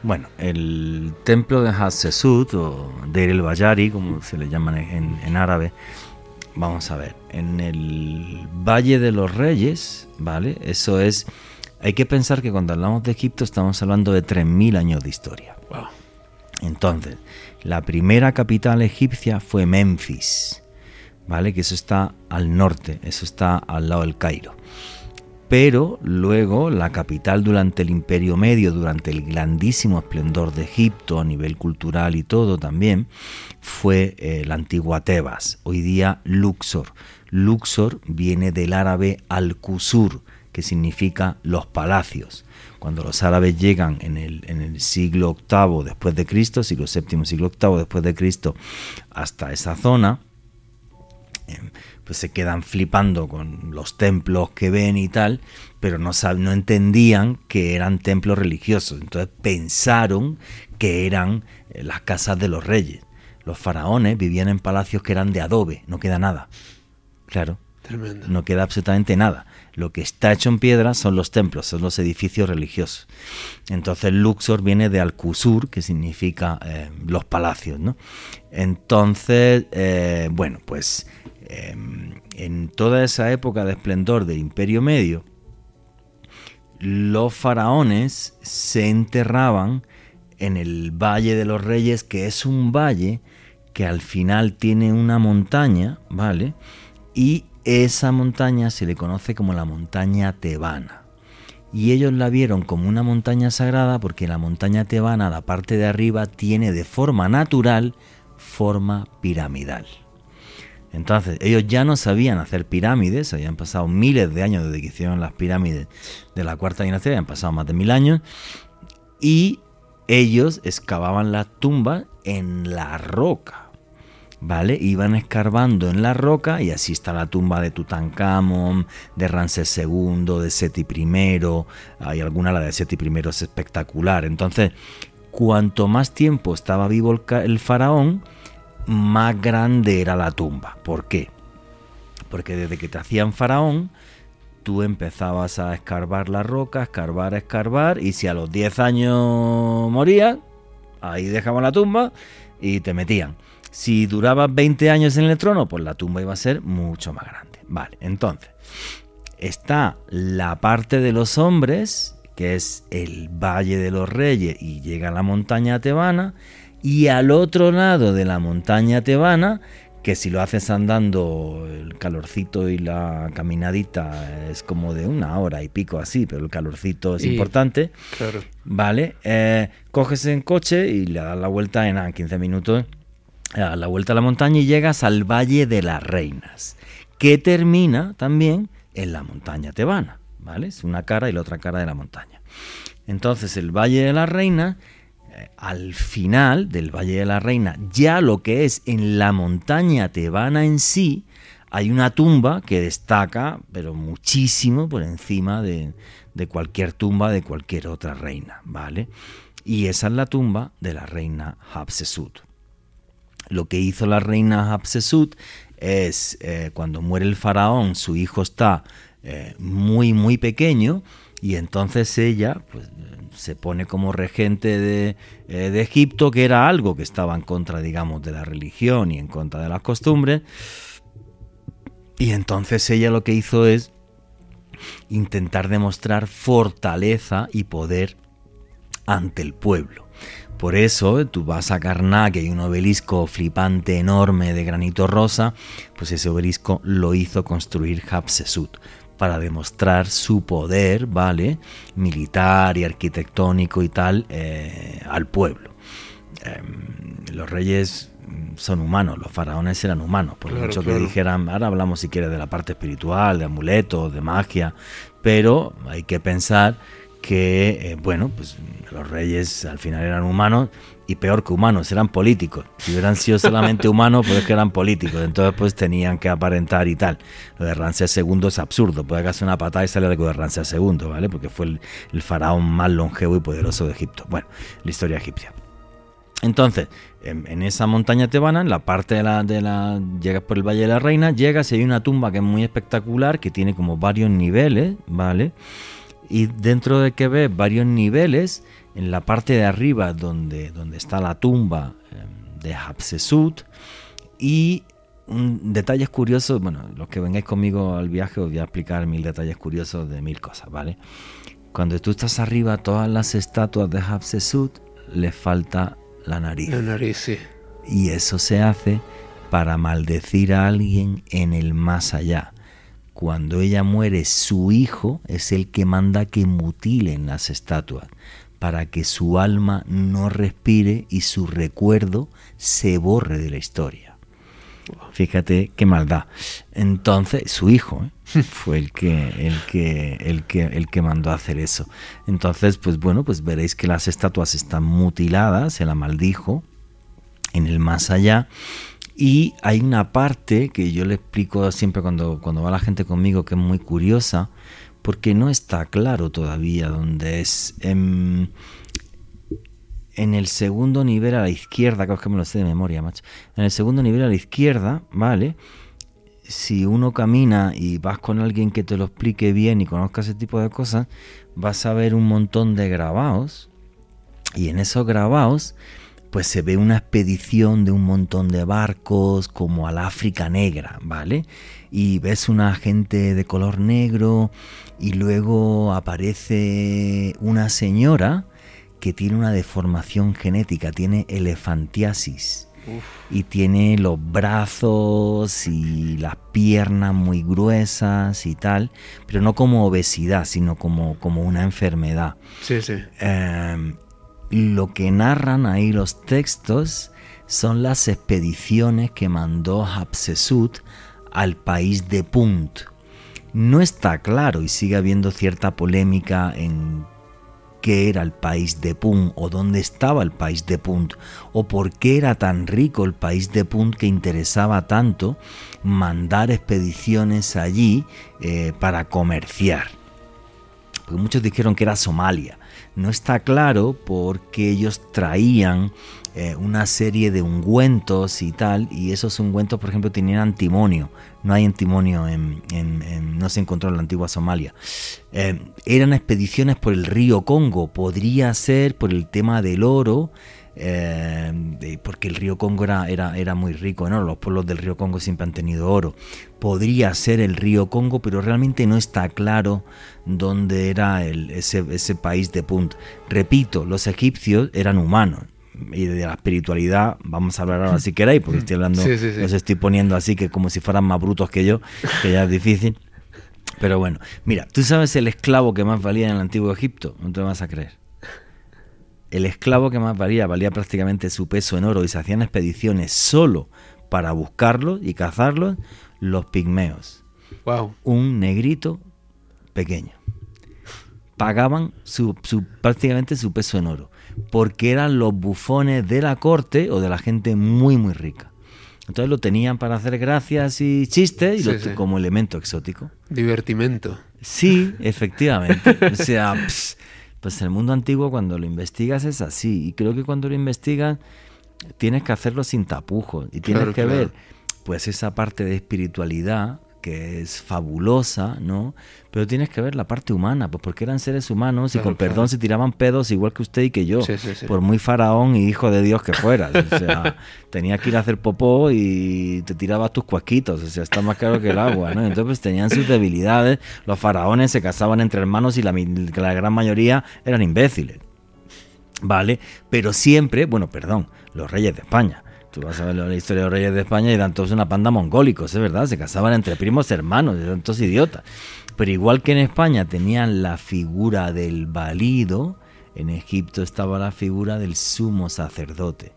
Bueno, el templo de Hatshepsut o Deir el Bayari, como se le llama en, árabe, vamos a ver, en el Valle de los Reyes, ¿vale? Eso es, hay que pensar que cuando hablamos de Egipto estamos hablando de 3.000 años de historia. Entonces, la primera capital egipcia fue Memphis, ¿vale? Que eso está al norte, eso está al lado del Cairo pero luego la capital durante el Imperio Medio, durante el grandísimo esplendor de Egipto a nivel cultural y todo también, fue eh, la antigua Tebas, hoy día Luxor. Luxor viene del árabe al-Qusur, que significa los palacios. Cuando los árabes llegan en el, siglo VIII después de Cristo, siglo VII, siglo VIII después de Cristo, hasta esa zona, em, pues se quedan flipando con los templos que ven y tal, pero no, no entendían que eran templos religiosos. Entonces pensaron que eran eh, las casas de los reyes. Los faraones vivían en palacios que eran de adobe, no queda nada. Claro. Tremendo. No queda absolutamente nada. Lo que está hecho en piedra son los templos, son los edificios religiosos. Entonces Luxor viene de Al-Qusur, que significa eh, los palacios, ¿no? Entonces, eh, bueno, pues eh, en toda esa época de esplendor del Imperio Medio, los faraones se enterraban en el Valle de los Reyes, que es un valle que al final tiene una montaña, ¿vale? Y esa montaña se le conoce como la montaña tebana. Y ellos la vieron como una montaña sagrada porque la montaña tebana, la parte de arriba, tiene de forma natural forma piramidal. Entonces, ellos ya no sabían hacer pirámides, habían pasado miles de años desde que hicieron las pirámides de la cuarta dinastía, habían pasado más de mil años, y ellos excavaban las tumbas en la roca. ¿Vale? Iban escarbando en la roca y así está la tumba de Tutankamón, de Ramsés II, de Seti I. Hay alguna, la de Seti I es espectacular. Entonces, cuanto más tiempo estaba vivo el, el faraón, más grande era la tumba. ¿Por qué? Porque desde que te hacían faraón, tú empezabas a escarbar la roca, escarbar, escarbar, y si a los 10 años morías, ahí dejaban la tumba y te metían. Si durabas 20 años en el trono, pues la tumba iba a ser mucho más grande. Vale, entonces, está la parte de los hombres, que es el Valle de los Reyes, y llega a la montaña tebana, y al otro lado de la montaña tebana, que si lo haces andando, el calorcito y la caminadita es como de una hora y pico así, pero el calorcito es Y- importante. Claro. Vale, eh, coges en coche y le das la vuelta en ah, 15 minutos, le das la vuelta a la montaña y llegas al Valle de las Reinas, que termina también en la montaña tebana, ¿vale? Es una cara y la otra cara de la montaña. Entonces el Valle de las Reinas, eh, al final del Valle de la Reina, ya lo que es en la montaña tebana en sí, hay una tumba que destaca, pero muchísimo por encima de, cualquier tumba de cualquier otra reina, ¿vale? Y esa es la tumba de la reina Hatshepsut. Lo que hizo la reina Hatshepsut es, eh, cuando muere el faraón, su hijo está eh, muy, muy pequeño, y entonces ella pues, eh, se pone como regente de, eh, de Egipto, que era algo que estaba en contra, digamos, de la religión y en contra de las costumbres. Y entonces ella lo que hizo es intentar demostrar fortaleza y poder ante el pueblo. Por eso tú vas a Karnak, que hay un obelisco flipante enorme de granito rosa, pues ese obelisco lo hizo construir Hatshepsut para demostrar su poder, ¿vale? Militar y arquitectónico y tal eh, al pueblo. Eh, los reyes son humanos, los faraones eran humanos, por Claro, mucho claro. que dijeran, ahora hablamos si quieres de la parte espiritual, de amuletos, de magia, pero hay que pensar que, eh, bueno, pues los reyes al final eran humanos y peor que humanos, eran políticos. Si hubieran sido solamente humanos, pues es que eran políticos, entonces pues tenían que aparentar y tal. Lo de Ramsés II es absurdo, puede que hacer una patada y sale algo de Ramsés II, ¿vale? Porque fue el, el faraón más longevo y poderoso de Egipto. Bueno, la historia egipcia. Entonces, en, en esa montaña tebana, en la parte de la, de la. Llegas por el Valle de la Reina, llegas y hay una tumba que es muy espectacular, que tiene como varios niveles, ¿vale? Y dentro de que ves varios niveles, en la parte de arriba donde, donde está la tumba eh, de Hatshepsut, y un, detalles curiosos, bueno, los que vengáis conmigo al viaje os voy a explicar mil detalles curiosos de mil cosas, ¿vale? Cuando tú estás arriba, todas las estatuas de Hatshepsut les falta la nariz. La nariz, sí. Y eso se hace para maldecir a alguien en el más allá. Cuando ella muere, su hijo es el que manda que mutilen las estatuas para que su alma no respire y su recuerdo se borre de la historia. Fíjate qué maldad. Entonces, su hijo ¿eh? fue el que, el, que, el, que, el que mandó a hacer eso. Entonces, pues bueno, pues veréis que las estatuas están mutiladas, se la maldijo en el más allá. Y hay una parte que yo le explico siempre cuando, cuando va la gente conmigo que es muy curiosa, porque no está claro todavía dónde es. En, en el segundo nivel a la izquierda, que que me lo sé de memoria, macho. En el segundo nivel a la izquierda, ¿vale? Si uno camina y vas con alguien que te lo explique bien y conozca ese tipo de cosas, vas a ver un montón de grabados. Y en esos grabados, pues se ve una expedición de un montón de barcos como al África Negra, ¿vale? Y ves una gente de color negro y luego aparece una señora que tiene una deformación genética, tiene elefantiasis. Y tiene los brazos y las piernas muy gruesas y tal, pero no como obesidad, sino como, como una enfermedad. Sí, sí. Eh, lo que narran ahí los textos son las expediciones que mandó Hatshepsut al país de Punt. No está claro y sigue habiendo cierta polémica en qué era el país de Punt o dónde estaba el país de Punt o por qué era tan rico el país de Punt que interesaba tanto mandar expediciones allí eh, para comerciar. Muchos dijeron que era Somalia. No está claro porque ellos traían eh, una serie de ungüentos y tal, y esos ungüentos, por ejemplo, tenían antimonio. No hay antimonio, en, no se encontró en la antigua Somalia. Eh, eran expediciones por el río Congo, podría ser por el tema del oro, eh, porque el río Congo era, era, muy rico en oro, los pueblos del río Congo siempre han tenido oro. Podría ser el río Congo, pero realmente no está claro dónde era el, ese, ese país de Punt. Repito, los egipcios eran humanos, y de la espiritualidad vamos a hablar ahora si queréis, porque estoy hablando, Sí, sí, sí. los estoy poniendo así que como si fueran más brutos que yo, que ya es difícil. Pero bueno, mira, tú sabes el esclavo que más valía en el antiguo Egipto, no te lo vas a creer. El esclavo que más valía, valía prácticamente su peso en oro y se hacían expediciones solo para buscarlos y cazarlos, los pigmeos. Wow. Un negrito pequeño. Pagaban su, su- prácticamente su peso en oro, porque eran los bufones de la corte o de la gente muy, muy rica. Entonces lo tenían para hacer gracias y chistes y Sí, como elemento exótico. Divertimento. Sí, efectivamente. O sea, pues el mundo antiguo cuando lo investigas es así. Y creo que cuando lo investigas tienes que hacerlo sin tapujos. Y tienes Claro, que claro. ver pues esa parte de espiritualidad que es fabulosa, ¿no? Pero tienes que ver la parte humana, pues porque eran seres humanos y Claro, con perdón se tiraban pedos igual que usted y que yo, Sí, sí, sí. por muy faraón y hijo de Dios que fueras. O sea, tenías que ir a hacer popó y te tirabas tus cuasquitos, o sea, está más claro que el agua, ¿no? Entonces pues, tenían sus debilidades, los faraones se casaban entre hermanos y la gran mayoría eran imbéciles. ¿vale? Pero siempre, bueno, perdón, los reyes de España. Tú vas a ver la historia de los reyes de España y eran todos una panda mongólicos, es verdad, se casaban entre primos hermanos, eran todos idiotas. Pero igual que en España tenían la figura del valido, en Egipto estaba la figura del sumo sacerdote,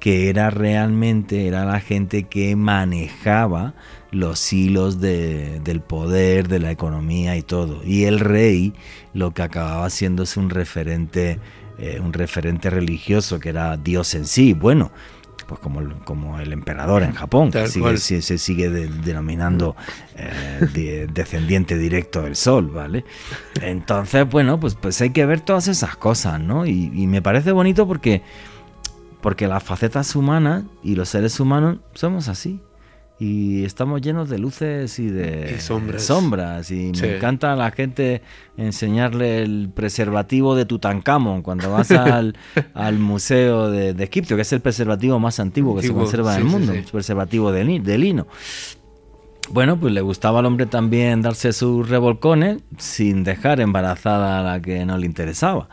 que era realmente, era la gente que manejaba los hilos de- del poder, de la economía y todo. Y el rey lo que acababa siendo es un referente, eh, un referente religioso que era Dios en sí. Bueno, pues como, el- como el emperador en Japón, que sigue- se, se sigue de- denominando eh, de- descendiente directo del sol, ¿vale? Entonces, bueno, pues, pues hay que ver todas esas cosas, ¿no? Y, y me parece bonito porque, porque las facetas humanas y los seres humanos somos así. Y estamos llenos de luces y de Y sombras. sombras. Y Sí. me encanta a la gente enseñarle el preservativo de Tutankamón cuando vas al, al museo de, de Egipto, que es el preservativo más antiguo que se conserva en el mundo, sí. un preservativo de lino. Bueno, pues le gustaba al hombre también darse sus revolcones sin dejar embarazada a la que no le interesaba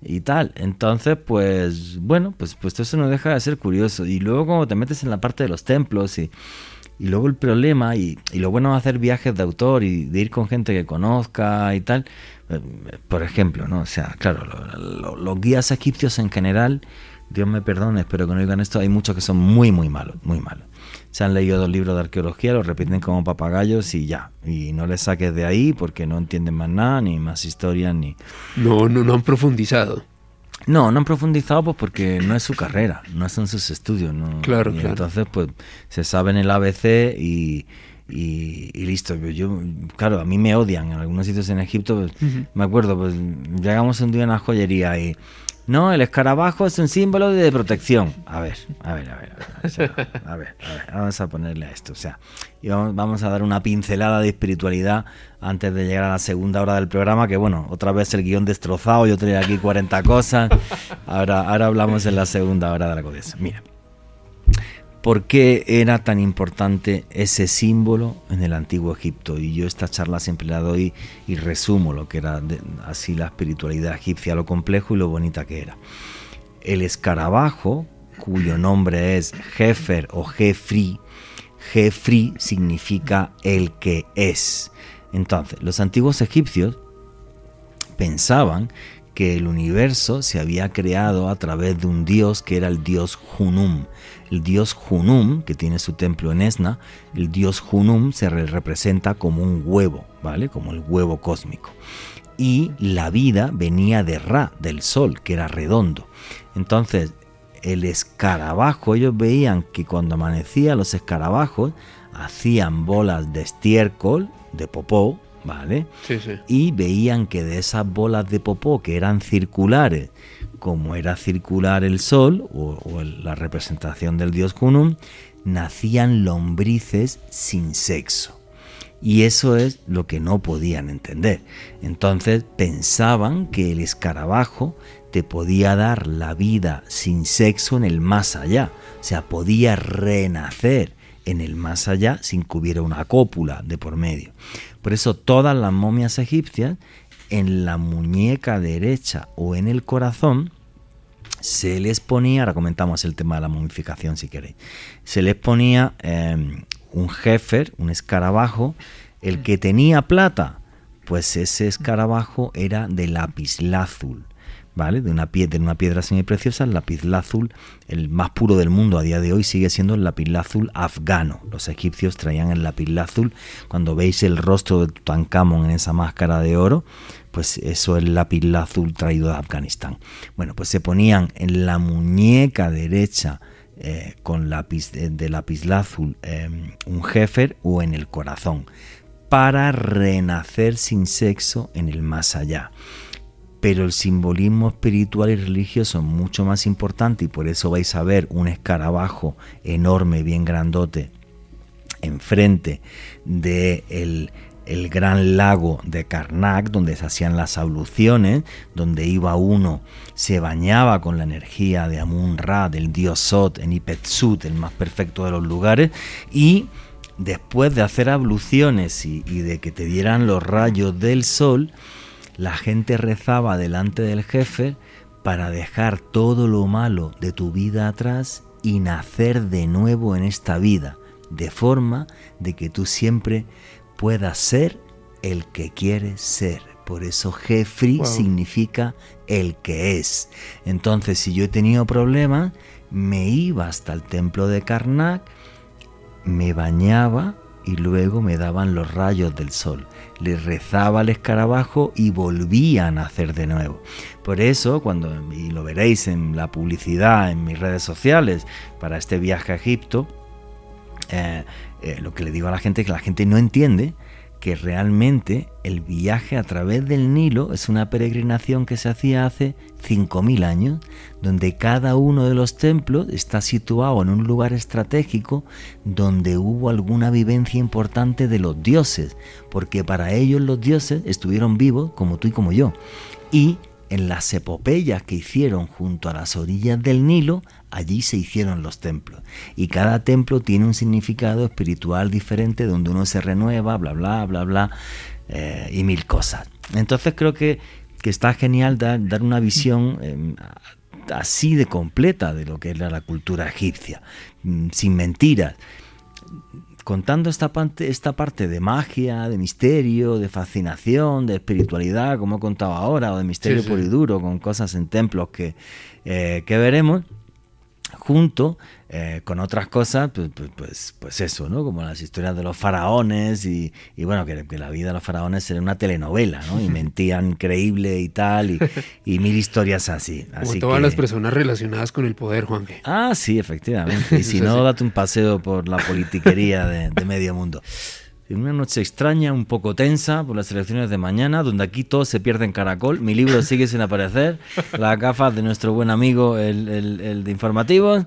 y tal. Entonces, pues bueno, pues, pues eso no deja de ser curioso. Y luego como te metes en la parte de los templos y, y luego el problema y, y lo bueno de hacer viajes de autor y de ir con gente que conozca y tal, eh, por ejemplo, ¿no? O sea, claro, lo- lo- los guías egipcios en general, Dios me perdone, espero que no digan esto, hay muchos que son muy, muy malos, muy malos. Se han leído dos libros de arqueología, los repiten como papagayos y ya. Y no les saques de ahí porque no entienden más nada, ni más historias, ni... No, no, no han profundizado. No, no han profundizado pues porque no es su carrera, no son sus estudios. ¿no? Claro, y claro. entonces pues se saben el ABC y, y, y listo. Yo, claro, a mí me odian en algunos sitios en Egipto. pues, Me acuerdo, pues llegamos un día a una joyería y, No, el escarabajo es un símbolo de protección. A ver, a ver, a ver. A ver, a ver, vamos a ponerle a esto. O sea, y vamos, vamos, a dar una pincelada de espiritualidad antes de llegar a la segunda hora del programa, que bueno, otra vez el guion destrozado, yo tenía aquí 40 cosas. Ahora, ahora hablamos en la segunda hora de la codicia. Mira. ¿Por qué era tan importante ese símbolo en el antiguo Egipto? Y yo esta charla siempre la doy y resumo lo que era así la espiritualidad egipcia, lo complejo y lo bonita que era. El escarabajo, cuyo nombre es Jefer o Jefri, Jefri significa el que es. Entonces, los antiguos egipcios pensaban que el universo se había creado a través de un dios que era el dios Hunum. El dios Hunum, que tiene su templo en Esna, el dios Hunum se representa como un huevo, ¿vale? Como el huevo cósmico. Y la vida venía de Ra, del sol, que era redondo. Entonces, el escarabajo, ellos veían que cuando amanecía los escarabajos hacían bolas de estiércol, de popó, ¿vale? Sí, sí. Y veían que de esas bolas de popó que eran circulares, como era circular el sol o, la representación del dios Kunum, nacían lombrices sin sexo. Y eso es lo que no podían entender. Entonces pensaban que el escarabajo te podía dar la vida sin sexo en el más allá. O sea, podía renacer en el más allá sin que hubiera una cópula de por medio. Por eso todas las momias egipcias, en la muñeca derecha o en el corazón, se les ponía, ahora comentamos el tema de la momificación si queréis, se les ponía em, un jefer, un escarabajo, el que tenía plata, pues ese escarabajo era de lapislázul. ¿Vale? De una piedra, de una piedra semipreciosa, el lapislázul, el más puro del mundo a día de hoy sigue siendo el lapislázul afgano. Los egipcios traían el lapislázul, cuando veis el rostro de Tutankamón en esa máscara de oro, pues eso es lapislázul traído de Afganistán. Bueno, pues se ponían en la muñeca derecha eh, con lápiz de, de eh, un jefer o en el corazón para renacer sin sexo en el más allá pero el simbolismo espiritual y religioso es mucho más importante y por eso vais a ver un escarabajo enorme, bien grandote, enfrente de el, gran lago de Karnak, donde se hacían las abluciones, donde iba uno, se bañaba con la energía de Amun-Ra, del dios Sot, en Ipetsut, el más perfecto de los lugares, y después de hacer abluciones y de que te dieran los rayos del sol, la gente rezaba delante del jefe para dejar todo lo malo de tu vida atrás y nacer de nuevo en esta vida, de forma de que tú siempre puedas ser el que quieres ser. Por eso Jefri significa el que es. Entonces, si yo he tenido problemas, me iba hasta el templo de Karnak, me bañaba y luego me daban los rayos del sol le rezaba al escarabajo y volvía a nacer de nuevo. Por eso, cuando, y lo veréis en la publicidad en mis redes sociales para este viaje a Egipto, eh, eh, lo que le digo a la gente es que la gente no entiende que realmente el viaje a través del Nilo es una peregrinación que se hacía hace 5.000 años, donde cada uno de los templos está situado en un lugar estratégico donde hubo alguna vivencia importante de los dioses, porque para ellos los dioses estuvieron vivos como tú y como yo. Y en las epopeyas que hicieron junto a las orillas del Nilo, allí se hicieron los templos. Y cada templo tiene un significado espiritual diferente donde uno se renueva, bla, bla, bla, bla, eh, y mil cosas. Entonces creo que, que está genial dar, dar una visión eh, así de completa de lo que era la cultura egipcia, mm, sin mentiras contando esta parte, esta parte de magia, de misterio, de fascinación, de espiritualidad, como he contado ahora, o de misterio puro y duro, con cosas en templos que, eh, que veremos, junto eh, con otras cosas, pues, pues, pues, pues, eso, ¿no? Como las historias de los faraones y, bueno, que, la vida de los faraones era una telenovela, ¿no? Y mentían increíble y tal, y, mil historias así. Como todas las personas relacionadas con el poder, Juan. Ah, sí, efectivamente. Y si no, date un paseo por la politiquería de, medio mundo. Una noche extraña, un poco tensa por las elecciones de mañana, donde aquí todo se pierde en caracol. Mi libro sigue sin aparecer. Las gafas de nuestro buen amigo, el, el, de informativos.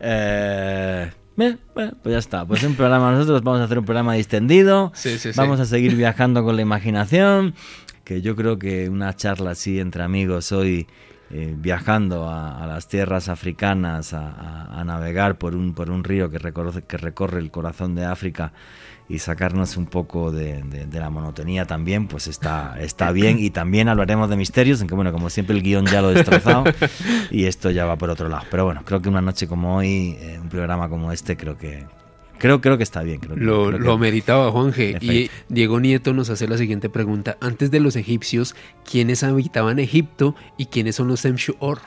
Eh, pues ya está. Pues un programa, nosotros vamos a hacer un programa distendido. vamos a seguir viajando con la imaginación. Que yo creo que una charla así entre amigos hoy. Eh, viajando a, las tierras africanas a, navegar por un, por un río que recorre, que recorre el corazón de África y sacarnos un poco de, la monotonía también, pues está, está bien. Y también hablaremos de misterios, aunque bueno, como siempre el guion ya lo he destrozado y esto ya va por otro lado. Pero bueno, creo que una noche como hoy, eh, un programa como este, creo que, Creo, creo que está bien. lo, lo meditaba Juanje. Y Diego Nieto nos hace la siguiente pregunta. Antes de los egipcios, ¿quiénes habitaban Egipto y quiénes son los Semshuor?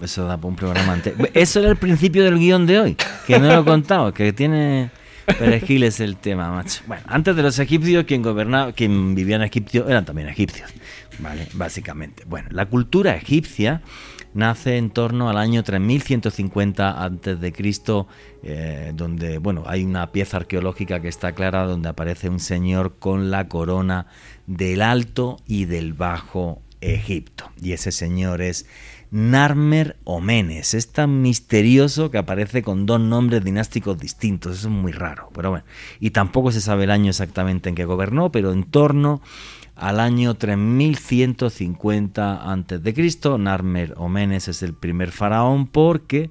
Eso da para un programa Eso era el principio del guion de hoy, que no lo he contado, que tiene Perejil es el tema, macho. Bueno, antes de los egipcios, quien gobernaba, quien vivía en Egipto eran también egipcios, ¿vale? Básicamente. Bueno, la cultura egipcia nace en torno al año 3150 antes de Cristo, eh, donde, bueno, hay una pieza arqueológica que está clara donde aparece un señor con la corona del Alto y del Bajo Egipto. Y ese señor es Narmer Omenes. Es tan misterioso que aparece con dos nombres dinásticos distintos. Eso es muy raro, pero bueno. Y tampoco se sabe el año exactamente en que gobernó, pero en torno al año 3150 a.C. Narmer Omenes es el primer faraón porque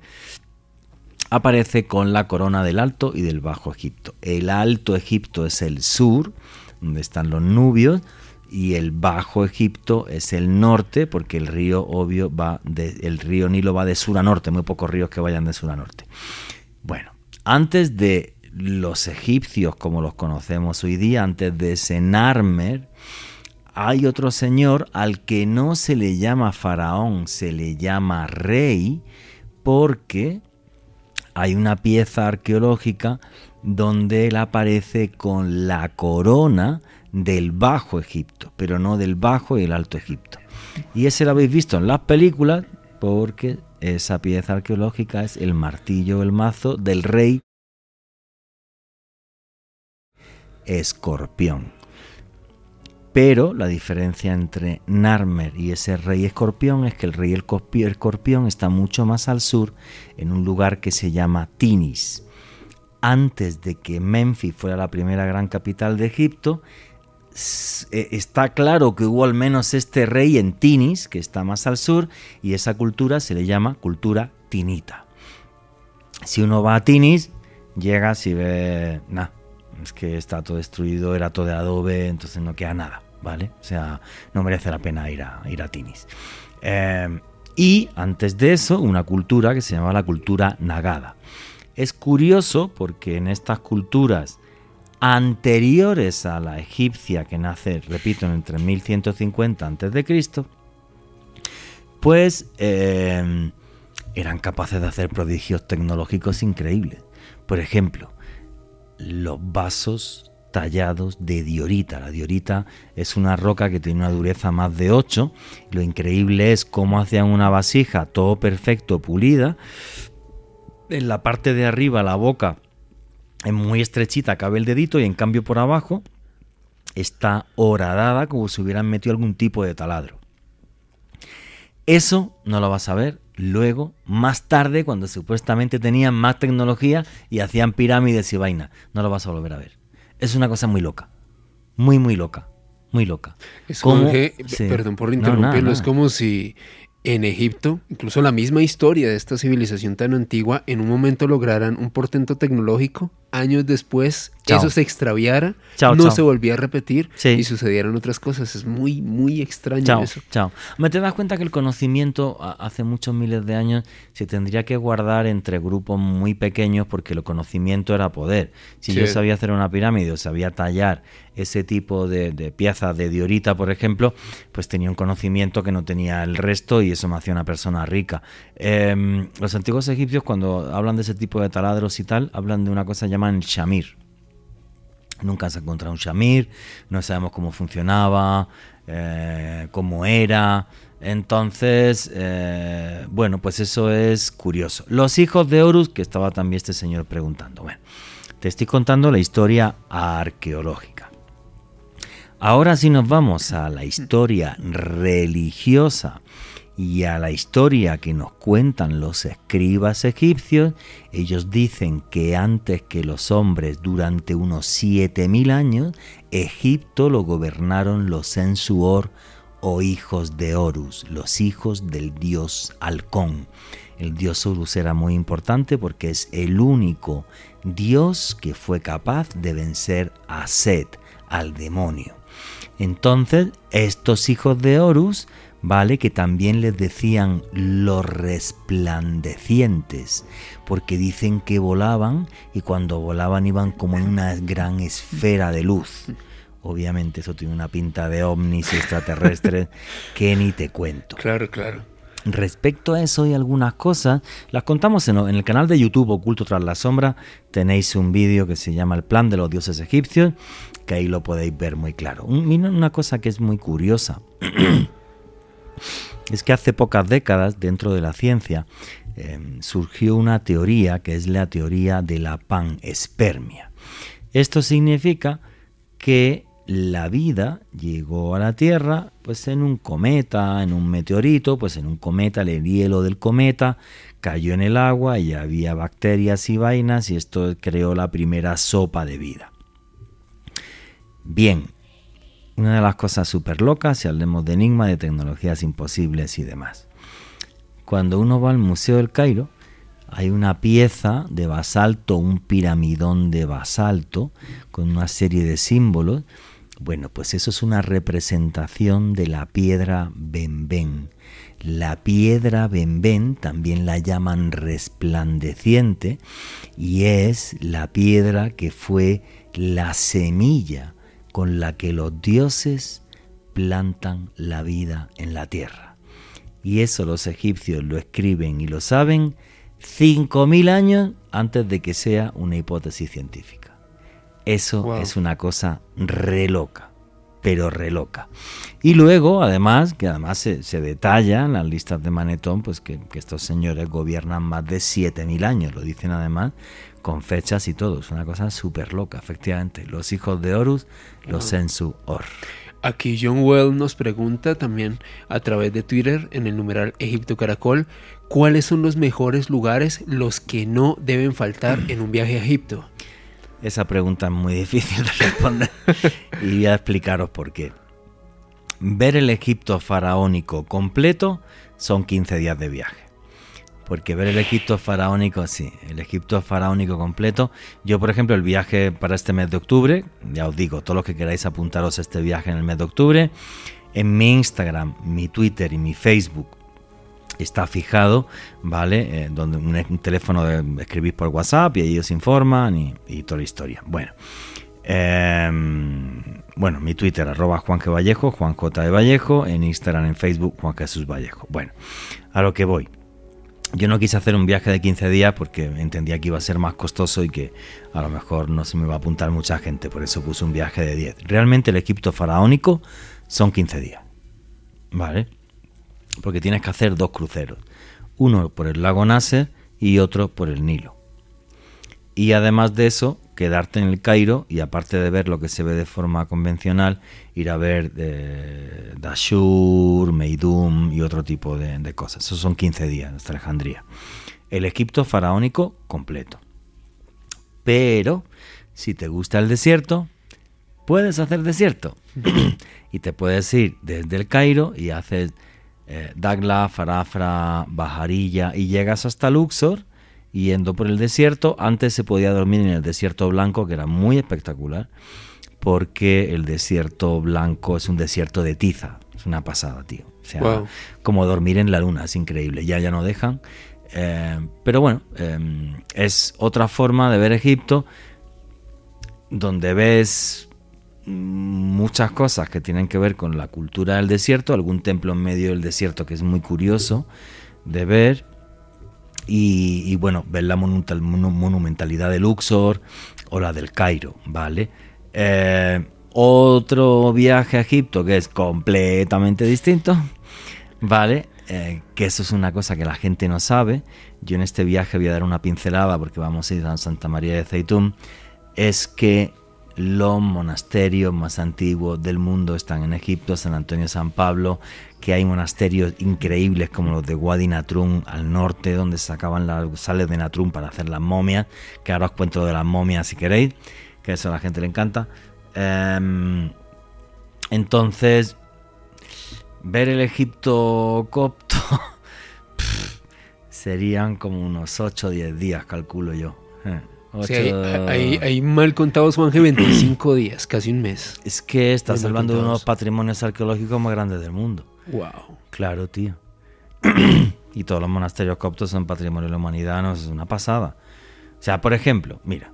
aparece con la corona del Alto y del Bajo Egipto. El Alto Egipto es el sur, donde están los nubios, y el Bajo Egipto es el norte, porque el río obvio va el río Nilo va de sur a norte, muy pocos ríos que vayan de sur a norte. Bueno, antes de los egipcios como los conocemos hoy día, antes de ese Narmer, hay otro señor al que no se le llama faraón, se le llama rey, porque hay una pieza arqueológica donde él aparece con la corona del Bajo Egipto, pero no del Bajo y el Alto Egipto. Y ese lo habéis visto en las películas porque esa pieza arqueológica es el martillo, el mazo del rey escorpión. Pero la diferencia entre Narmer y ese rey escorpión es que el rey escorpión está mucho más al sur, en un lugar que se llama Tinis. Antes de que Memphis fuera la primera gran capital de Egipto, eh, está claro que hubo al menos este rey en Tinis, que está más al sur, y esa cultura se le llama cultura tinita. Si uno va a Tinis, llega y ve, nada, es que está todo destruido, era todo de adobe, entonces no queda nada, ¿vale? O sea, no merece la pena ir a, ir a Tinis. Eh, y antes de eso, una cultura que se llama la cultura nagada. Es curioso porque en estas culturas anteriores a la egipcia que nace, repito, entre 1150 a.C., pues em, eran capaces de hacer prodigios tecnológicos increíbles. Por ejemplo, los vasos tallados de diorita. La diorita es una roca que tiene una dureza más de 8. Lo increíble es cómo hacían una vasija todo perfecto, pulida. En la parte de arriba, la boca es muy estrechita, cabe el dedito y en cambio por abajo está horadada como si hubieran metido algún tipo de taladro. Eso no lo vas a ver luego, más tarde, cuando supuestamente tenían más tecnología y hacían pirámides y vaina. No lo vas a volver a ver. Es una cosa muy loca. Muy, muy loca. Muy loca. Es como, perdón por interrumpirlo, es como si en Egipto, incluso la misma historia de esta civilización tan antigua, en un momento lograran un portento tecnológico, años después eso se extraviara, no se volvía a repetir y sucedieran otras cosas. Es muy, muy extraño eso. Chao. Me te das cuenta que el conocimiento hace muchos miles de años se tendría que guardar entre grupos muy pequeños porque el conocimiento era poder. Si yo sabía hacer una pirámide o sabía tallar ese tipo de, piezas de diorita, por ejemplo, pues tenía un conocimiento que no tenía el resto y eso me hacía una persona rica. Em, los antiguos egipcios cuando hablan de ese tipo de taladros y tal, hablan de una cosa llamada shamir. Nunca se ha encontrado un shamir, no sabemos cómo funcionaba, eh, cómo era. Entonces, eh, bueno, pues eso es curioso. Los hijos de Horus, que estaba también este señor preguntando. Bueno, Te estoy contando la historia arqueológica. Ahora si nos vamos a la historia religiosa y a la historia que nos cuentan los escribas egipcios, ellos dicen que antes que los hombres durante unos 7000 años, Egipto lo gobernaron los Ensuor o hijos de Horus, los hijos del dios halcón. El dios Horus era muy importante porque es el único dios que fue capaz de vencer a Set, al demonio. Entonces, estos hijos de Horus ¿vale? Que también les decían los resplandecientes, porque dicen que volaban y cuando volaban iban como en una gran esfera de luz. Obviamente eso tiene una pinta de ovnis extraterrestres que ni te cuento. Claro, claro. Respecto a eso y algunas cosas, las contamos en, el canal de YouTube Oculto tras la sombra. Tenéis un vídeo que se llama El plan de los dioses egipcios, que ahí lo podéis ver muy claro. Una cosa que es muy curiosa. es que hace pocas décadas dentro de la ciencia em, surgió una teoría que es la teoría de la panespermia. Esto significa que la vida llegó a la Tierra pues en un cometa, en un meteorito, pues en un cometa, el hielo del cometa cayó en el agua y había bacterias y vainas y esto creó la primera sopa de vida. Bien, una de las cosas súper locas, si hablemos de enigma, de tecnologías imposibles y demás. Cuando uno va al Museo del Cairo, hay una pieza de basalto, un piramidón de basalto, con una serie de símbolos. Bueno, pues eso es una representación de la piedra Benben. La piedra Benben también la llaman resplandeciente y es la piedra que fue la semilla con la que los dioses plantan la vida en la tierra. Y eso los egipcios lo escriben y lo saben 5.000 años antes de que sea una hipótesis científica. Eso es una cosa re loca, pero re loca. Y luego, además, que además se, detalla en las listas de Manetón, pues que, que estos señores gobiernan más de 7.000 años, lo dicen además con fechas y todo. Es una cosa súper loca, efectivamente. Los hijos de Horus, los Sensu Or. Aquí John Well nos pregunta también a través de Twitter en el numeral Egipto Caracol, ¿cuáles son los mejores lugares los que no deben faltar en un viaje a Egipto? Esa pregunta es muy difícil de responder y voy a explicaros por qué. Ver el Egipto faraónico completo son 15 días de viaje. Porque ver el Egipto faraónico, sí, el Egipto faraónico completo. Yo, por ejemplo, el viaje para este mes de octubre, ya os digo, todos los que queráis apuntaros a este viaje en el mes de octubre, en mi Instagram, mi Twitter y mi Facebook está fijado, ¿vale? Eh, donde un, teléfono escribís por WhatsApp y ellos informan y, toda la historia. Bueno, em, bueno, mi Twitter, arroba Juan G. Vallejo, Juan J. de Vallejo, en Instagram, en Facebook, Juan Jesús Vallejo. Bueno, a lo que voy. Yo no quise hacer un viaje de 15 días porque entendía que iba a ser más costoso y que a lo mejor no se me iba a apuntar mucha gente, por eso puse un viaje de 10. Realmente el Egipto faraónico son 15 días, ¿vale? Porque tienes que hacer dos cruceros, uno por el lago Nasser y otro por el Nilo. Y además de eso, quedarte en el Cairo y aparte de ver lo que se ve de forma convencional, ir a ver eh, Dashur, Meidum y otro tipo de, cosas. Esos son 15 días hasta Alejandría. El Egipto faraónico completo. Pero si te gusta el desierto, puedes hacer desierto. y te puedes ir desde el Cairo y haces eh, Dagla, Farafra, Bajarilla y llegas hasta Luxor yendo por el desierto. Antes se podía dormir en el desierto blanco, que era muy espectacular, porque el desierto blanco es un desierto de tiza. Es una pasada, tío. O sea, como dormir en la luna, es increíble. Ya ya no dejan. Eh, pero bueno, eh, es otra forma de ver Egipto, donde ves muchas cosas que tienen que ver con la cultura del desierto, algún templo en medio del desierto que es muy curioso de ver, y, bueno, ver la monumentalidad de Luxor o la del Cairo, ¿vale? Eh, otro viaje a Egipto que es completamente distinto, ¿vale? eh, que eso es una cosa que la gente no sabe. Yo en este viaje voy a dar una pincelada porque vamos a ir a Santa María de Zeitún. Es que los monasterios más antiguos del mundo están en Egipto, San Antonio, San Pablo, que hay monasterios increíbles como los de Wadi Natrum al norte, donde sacaban las sales de Natrum para hacer las momias, que ahora os cuento de las momias si queréis, que eso a la gente le encanta. Em, entonces, ver el Egipto copto serían como unos 8 o 10 días, calculo yo. Eh, sí, hay, mal contados, Juanje, 25 días, casi un mes. Es que estás hablando de unos patrimonios arqueológicos más grandes del mundo. Wow. Claro, tío. y todos los monasterios coptos son patrimonio de la humanidad, no es una pasada. O sea, por ejemplo, mira,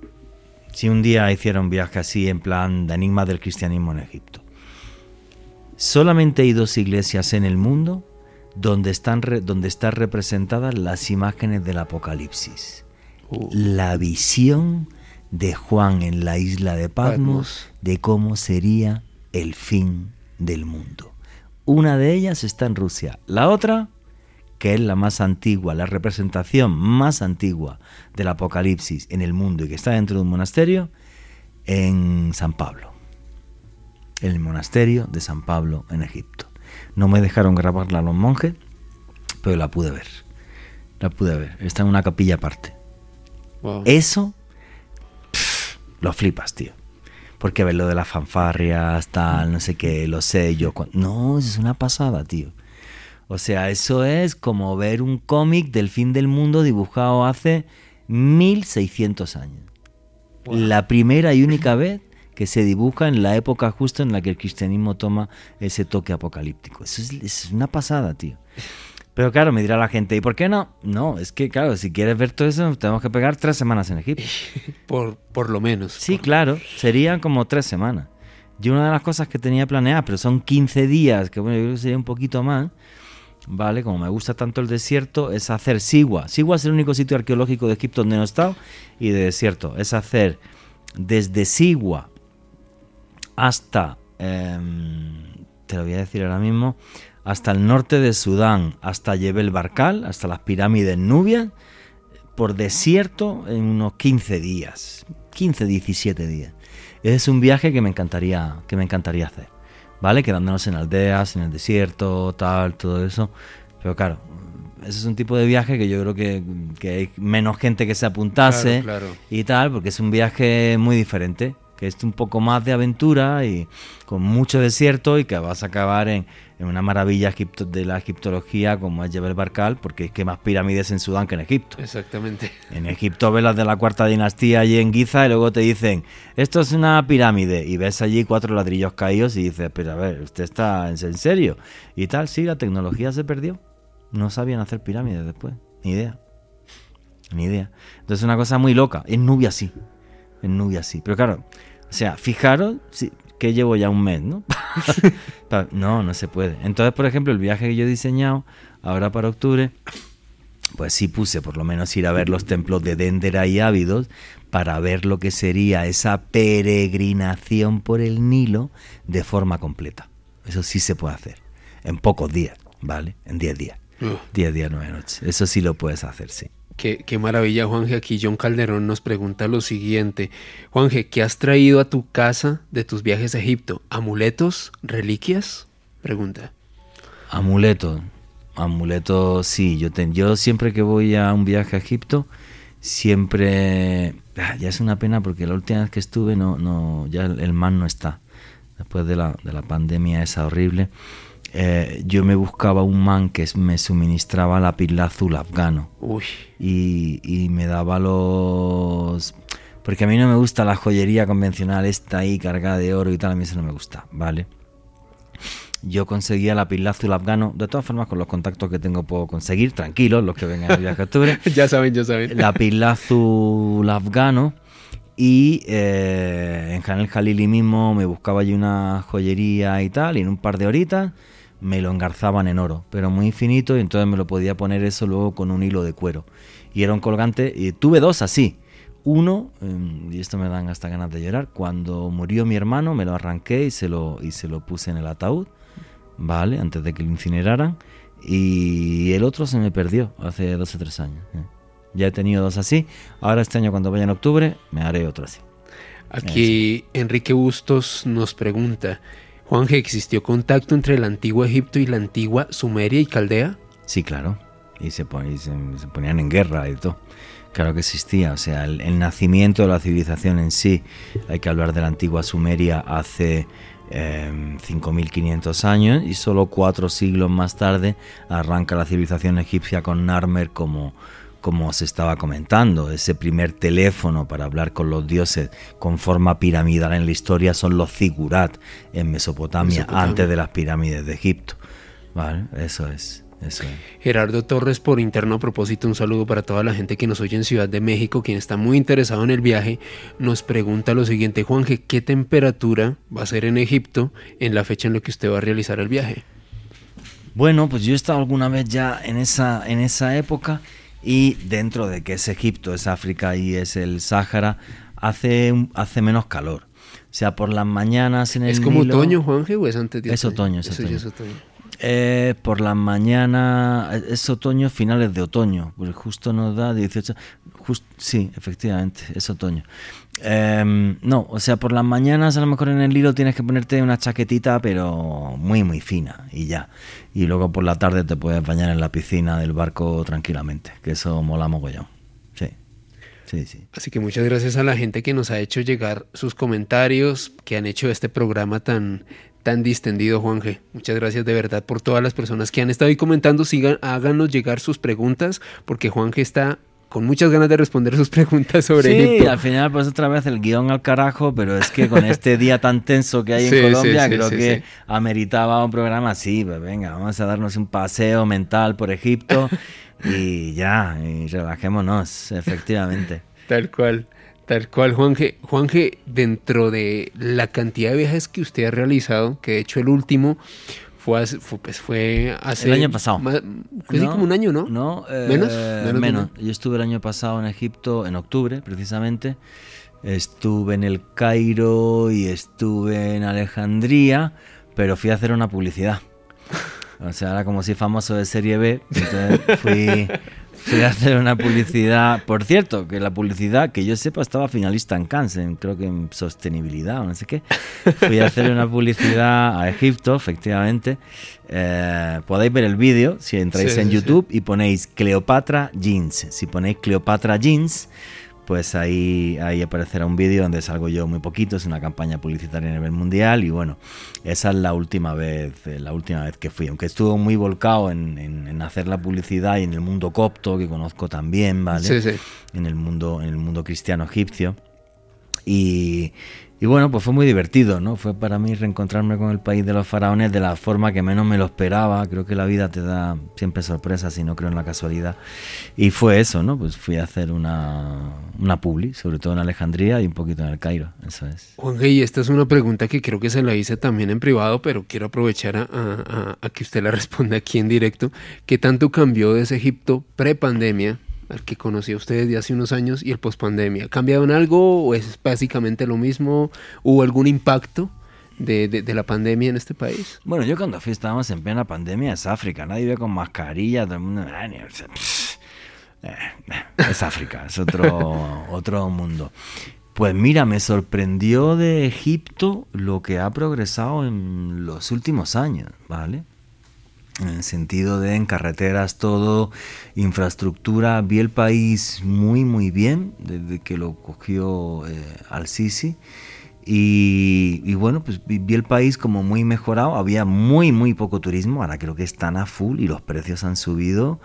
si un día hiciera un viaje así en plan de enigma del cristianismo en Egipto, solamente hay dos iglesias en el mundo donde están, donde están representadas las imágenes del Apocalipsis. Uh. La visión de Juan en la isla de Patmos de cómo sería el fin del mundo. Una de ellas está en Rusia, la otra, que es la más antigua, la representación más antigua del Apocalipsis en el mundo y que está dentro de un monasterio, en San Pablo, el monasterio de San Pablo en Egipto. No me dejaron grabarla los monjes, pero la pude ver. La pude ver. Está en una capilla aparte. Eso, lo flipas, tío. Porque ver lo de las fanfarrias, tal, no sé qué, lo sé yo. No, es una pasada, tío. O sea, eso es como ver un cómic del fin del mundo dibujado hace 1600 años. La primera y única vez que se dibuja en la época justo en la que el cristianismo toma ese toque apocalíptico. Eso es, es una pasada, tío. Pero claro, me dirá la gente, ¿y por qué no? No, es que claro, si quieres ver todo eso, tenemos que pegar tres semanas en Egipto. por, por lo menos. Sí, claro, serían como tres semanas. Yo una de las cosas que tenía planeada, pero son 15 días, que bueno, yo creo que sería un poquito más, ¿vale? Como me gusta tanto el desierto, es hacer Sigua. Sigua es el único sitio arqueológico de Egipto donde no he estado y de desierto. Es hacer desde Sigua hasta, em, te lo voy a decir ahora mismo, hasta el norte de Sudán, hasta Yebel Barkal, hasta las pirámides Nubia, por desierto en unos 15 días, 15, 17 días. es un viaje que me encantaría, que me encantaría hacer, ¿vale? Quedándonos en aldeas, en el desierto, tal, todo eso. Pero claro, ese es un tipo de viaje que yo creo que, hay menos gente que se apuntase y tal, porque es un viaje muy diferente que es un poco más de aventura y con mucho desierto y que vas a acabar en, una maravilla de la egiptología como es Jebel Barkal, porque es que más pirámides en Sudán que en Egipto. Exactamente. En Egipto ves las de la cuarta dinastía allí en Giza y luego te dicen, esto es una pirámide y ves allí cuatro ladrillos caídos y dices, pero a ver, usted está en serio. Y tal, sí, la tecnología se perdió. No sabían hacer pirámides después, ni idea. Ni idea. Entonces es una cosa muy loca. En Nubia sí. En Nubia sí. Pero claro, o sea, fijaros que llevo ya un mes, ¿no? no, no se puede. Entonces, por ejemplo, el viaje que yo he diseñado ahora para octubre, pues sí puse por lo menos ir a ver los templos de Dendera y Ávidos para ver lo que sería esa peregrinación por el Nilo de forma completa. Eso sí se puede hacer. En pocos días, ¿vale? En 10 días. 10 días, 9 noches. Eso sí lo puedes hacer, sí. Qué, maravilla, Juanje. Aquí John Calderón nos pregunta lo siguiente. Juanje, ¿qué has traído a tu casa de tus viajes a Egipto? ¿Amuletos? ¿Reliquias? Pregunta. Amuletos. Amuletos, sí. Yo, yo siempre que voy a un viaje a Egipto, siempre... Ah, ya es una pena porque la última vez que estuve, no, no, ya el, el no está. Después de la, de la pandemia esa horrible. Eh, yo me buscaba un man que me suministraba la pila azul afgano. Y, me daba los... Porque a mí no me gusta la joyería convencional, esta ahí cargada de oro y tal, a mí eso no me gusta, ¿vale? Yo conseguía la pila azul afgano, de todas formas con los contactos que tengo puedo conseguir, tranquilos, los que vengan a viaje octubre. ya saben, ya saben. La pila azul afgano y eh, en Janel Jalili mismo me buscaba allí una joyería y tal, y en un par de horitas me lo engarzaban en oro, pero muy finito y entonces me lo podía poner eso luego con un hilo de cuero. Y era un colgante, y tuve dos así. Uno, em, y esto me dan hasta ganas de llorar, cuando murió mi hermano me lo arranqué y se lo, y se lo puse en el ataúd, ¿vale? Antes de que lo incineraran. y el otro se me perdió hace dos o tres años. ¿eh? Ya he tenido dos así. Ahora este año cuando vaya en octubre me haré otro así. Aquí Enrique Bustos nos pregunta, Juanje, ¿existió contacto entre el antiguo Egipto y la antigua Sumeria y Caldea? Sí, claro. Y se, ponían en guerra y todo. Claro que existía. O sea, el, nacimiento de la civilización en sí, hay que hablar de la antigua Sumeria hace 5.500 em, años y solo cuatro siglos más tarde arranca la civilización egipcia con Narmer como como se estaba comentando, ese primer teléfono para hablar con los dioses con forma piramidal en la historia son los zigurat en Mesopotamia, antes de las pirámides de Egipto. Vale, eso es. Eso Gerardo Torres, por interno a propósito, un saludo para toda la gente que nos oye en Ciudad de México, quien está muy interesado en el viaje, nos pregunta lo siguiente, Juanje, ¿qué temperatura va a ser en Egipto en la fecha en la que usted va a realizar el viaje? Bueno, pues yo he estado alguna vez ya en esa, en esa época y dentro de que es Egipto, es África y es el Sáhara, hace, hace menos calor. O sea, por las mañanas en el ¿Es como otoño, Juanje, o es antes de Es otoño, es otoño. Eh, por la mañana, es otoño, finales de otoño, porque justo nos da 18, sí, efectivamente, es otoño. Em, no, o sea, por las mañanas a lo mejor en el hilo tienes que ponerte una chaquetita, pero muy, muy fina y ya. Y luego por la tarde te puedes bañar en la piscina del barco tranquilamente, que eso mola mogollón. Sí. Sí, sí. Así que muchas gracias a la gente que nos ha hecho llegar sus comentarios, que han hecho este programa tan, tan distendido, Juanje. Muchas gracias de verdad por todas las personas que han estado ahí comentando. Sigan, háganos llegar sus preguntas, porque Juanje está con muchas ganas de responder sus preguntas sobre sí, al final pues otra vez el guion al carajo, pero es que con este día tan tenso que hay en Colombia, creo que ameritaba un programa así, pues venga, vamos a darnos un paseo mental por Egipto y ya, y relajémonos, efectivamente. Tal cual. Tal cual, Juanje. Juanje, dentro de la cantidad de viajes que usted ha realizado, que de hecho el último fue hace, pues fue hace... El año pasado. fue como un año, ¿no? No, eh, ¿Menos? menos. Yo estuve el año pasado en Egipto, en octubre precisamente. Estuve en el Cairo y estuve en Alejandría, pero fui a hacer una publicidad. O sea, era como si famoso de serie B. Entonces fui, Fui a hacer una publicidad, por cierto, que la publicidad, que yo sepa, estaba finalista en Cannes, creo que en sostenibilidad o no sé qué. Fui a hacer una publicidad a Egipto, efectivamente. Eh, podéis ver el vídeo si entráis en YouTube y ponéis Cleopatra Jeans. Si ponéis Cleopatra Jeans, pues ahí, ahí aparecerá un vídeo donde salgo yo muy poquito, es una campaña publicitaria a nivel mundial y bueno, esa es la última vez, eh, la última vez que fui, aunque estuvo muy volcado en, en, hacer la publicidad y en el mundo copto, que conozco también, ¿vale? Sí, sí. En el mundo, en el mundo cristiano egipcio. Y, y bueno, pues fue muy divertido, ¿no? Fue para mí reencontrarme con el país de los faraones de la forma que menos me lo esperaba. Creo que la vida te da siempre sorpresas y no creo en la casualidad. Y fue eso, ¿no? Pues fui a hacer una, una publi, sobre todo en Alejandría y un poquito en el Cairo, eso es. Juan y esta es una pregunta que creo que se la hice también en privado, pero quiero aprovechar a, a que usted la responda aquí en directo. ¿Qué tanto cambió de ese Egipto pre-pandemia al que conocí a ustedes de hace unos años y el pospandemia. ¿Ha cambiado en algo o es básicamente lo mismo? ¿Hubo algún impacto? De, la pandemia en este país? Bueno, yo cuando fui estábamos en plena pandemia, es África, nadie ve con mascarilla, todo el mundo... Eh, eh, es África, es otro, otro mundo. Pues mira, me sorprendió de Egipto lo que ha progresado en los últimos años, ¿vale? En el sentido de en carreteras todo, infraestructura, vi el país muy muy bien desde que lo cogió eh, al Sisi y, bueno, pues vi, el país como muy mejorado, había muy muy poco turismo, ahora creo que están a full y los precios han subido,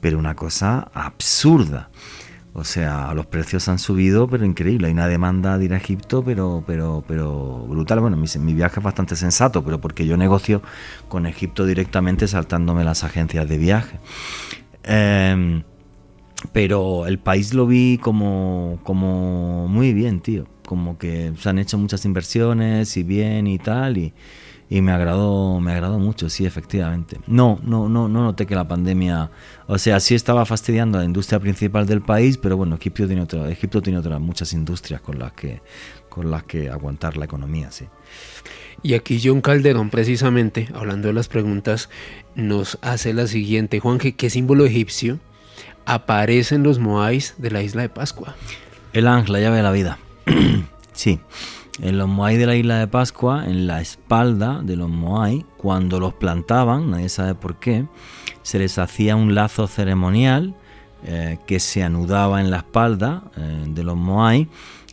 pero una cosa absurda. O sea, los precios han subido, pero increíble. Hay una demanda de ir a Egipto, pero, pero, pero brutal. Bueno, mi, viaje es bastante sensato, pero porque yo negocio con Egipto directamente saltándome las agencias de viaje. Em, pero el país lo vi como, como muy bien, tío. Como que se han hecho muchas inversiones y bien y tal. Y, y me agradó, me agradó mucho, sí, efectivamente. No, no, no, no noté que la pandemia, o sea, sí estaba fastidiando a la industria principal del país, pero bueno, Egipto tiene otra, Egipto tiene otras muchas industrias con las que, con las que aguantar la economía, sí. Y aquí John Calderón, precisamente, hablando de las preguntas, nos hace la siguiente. Juanje, ¿qué símbolo egipcio aparece en los Moais de la isla de Pascua? El ángel, la llave de la vida. sí, en los Moai de la isla de Pascua, en la espalda de los Moai, cuando los plantaban, nadie sabe por qué, se les hacía un lazo ceremonial eh, que se anudaba en la espalda eh, de los Moai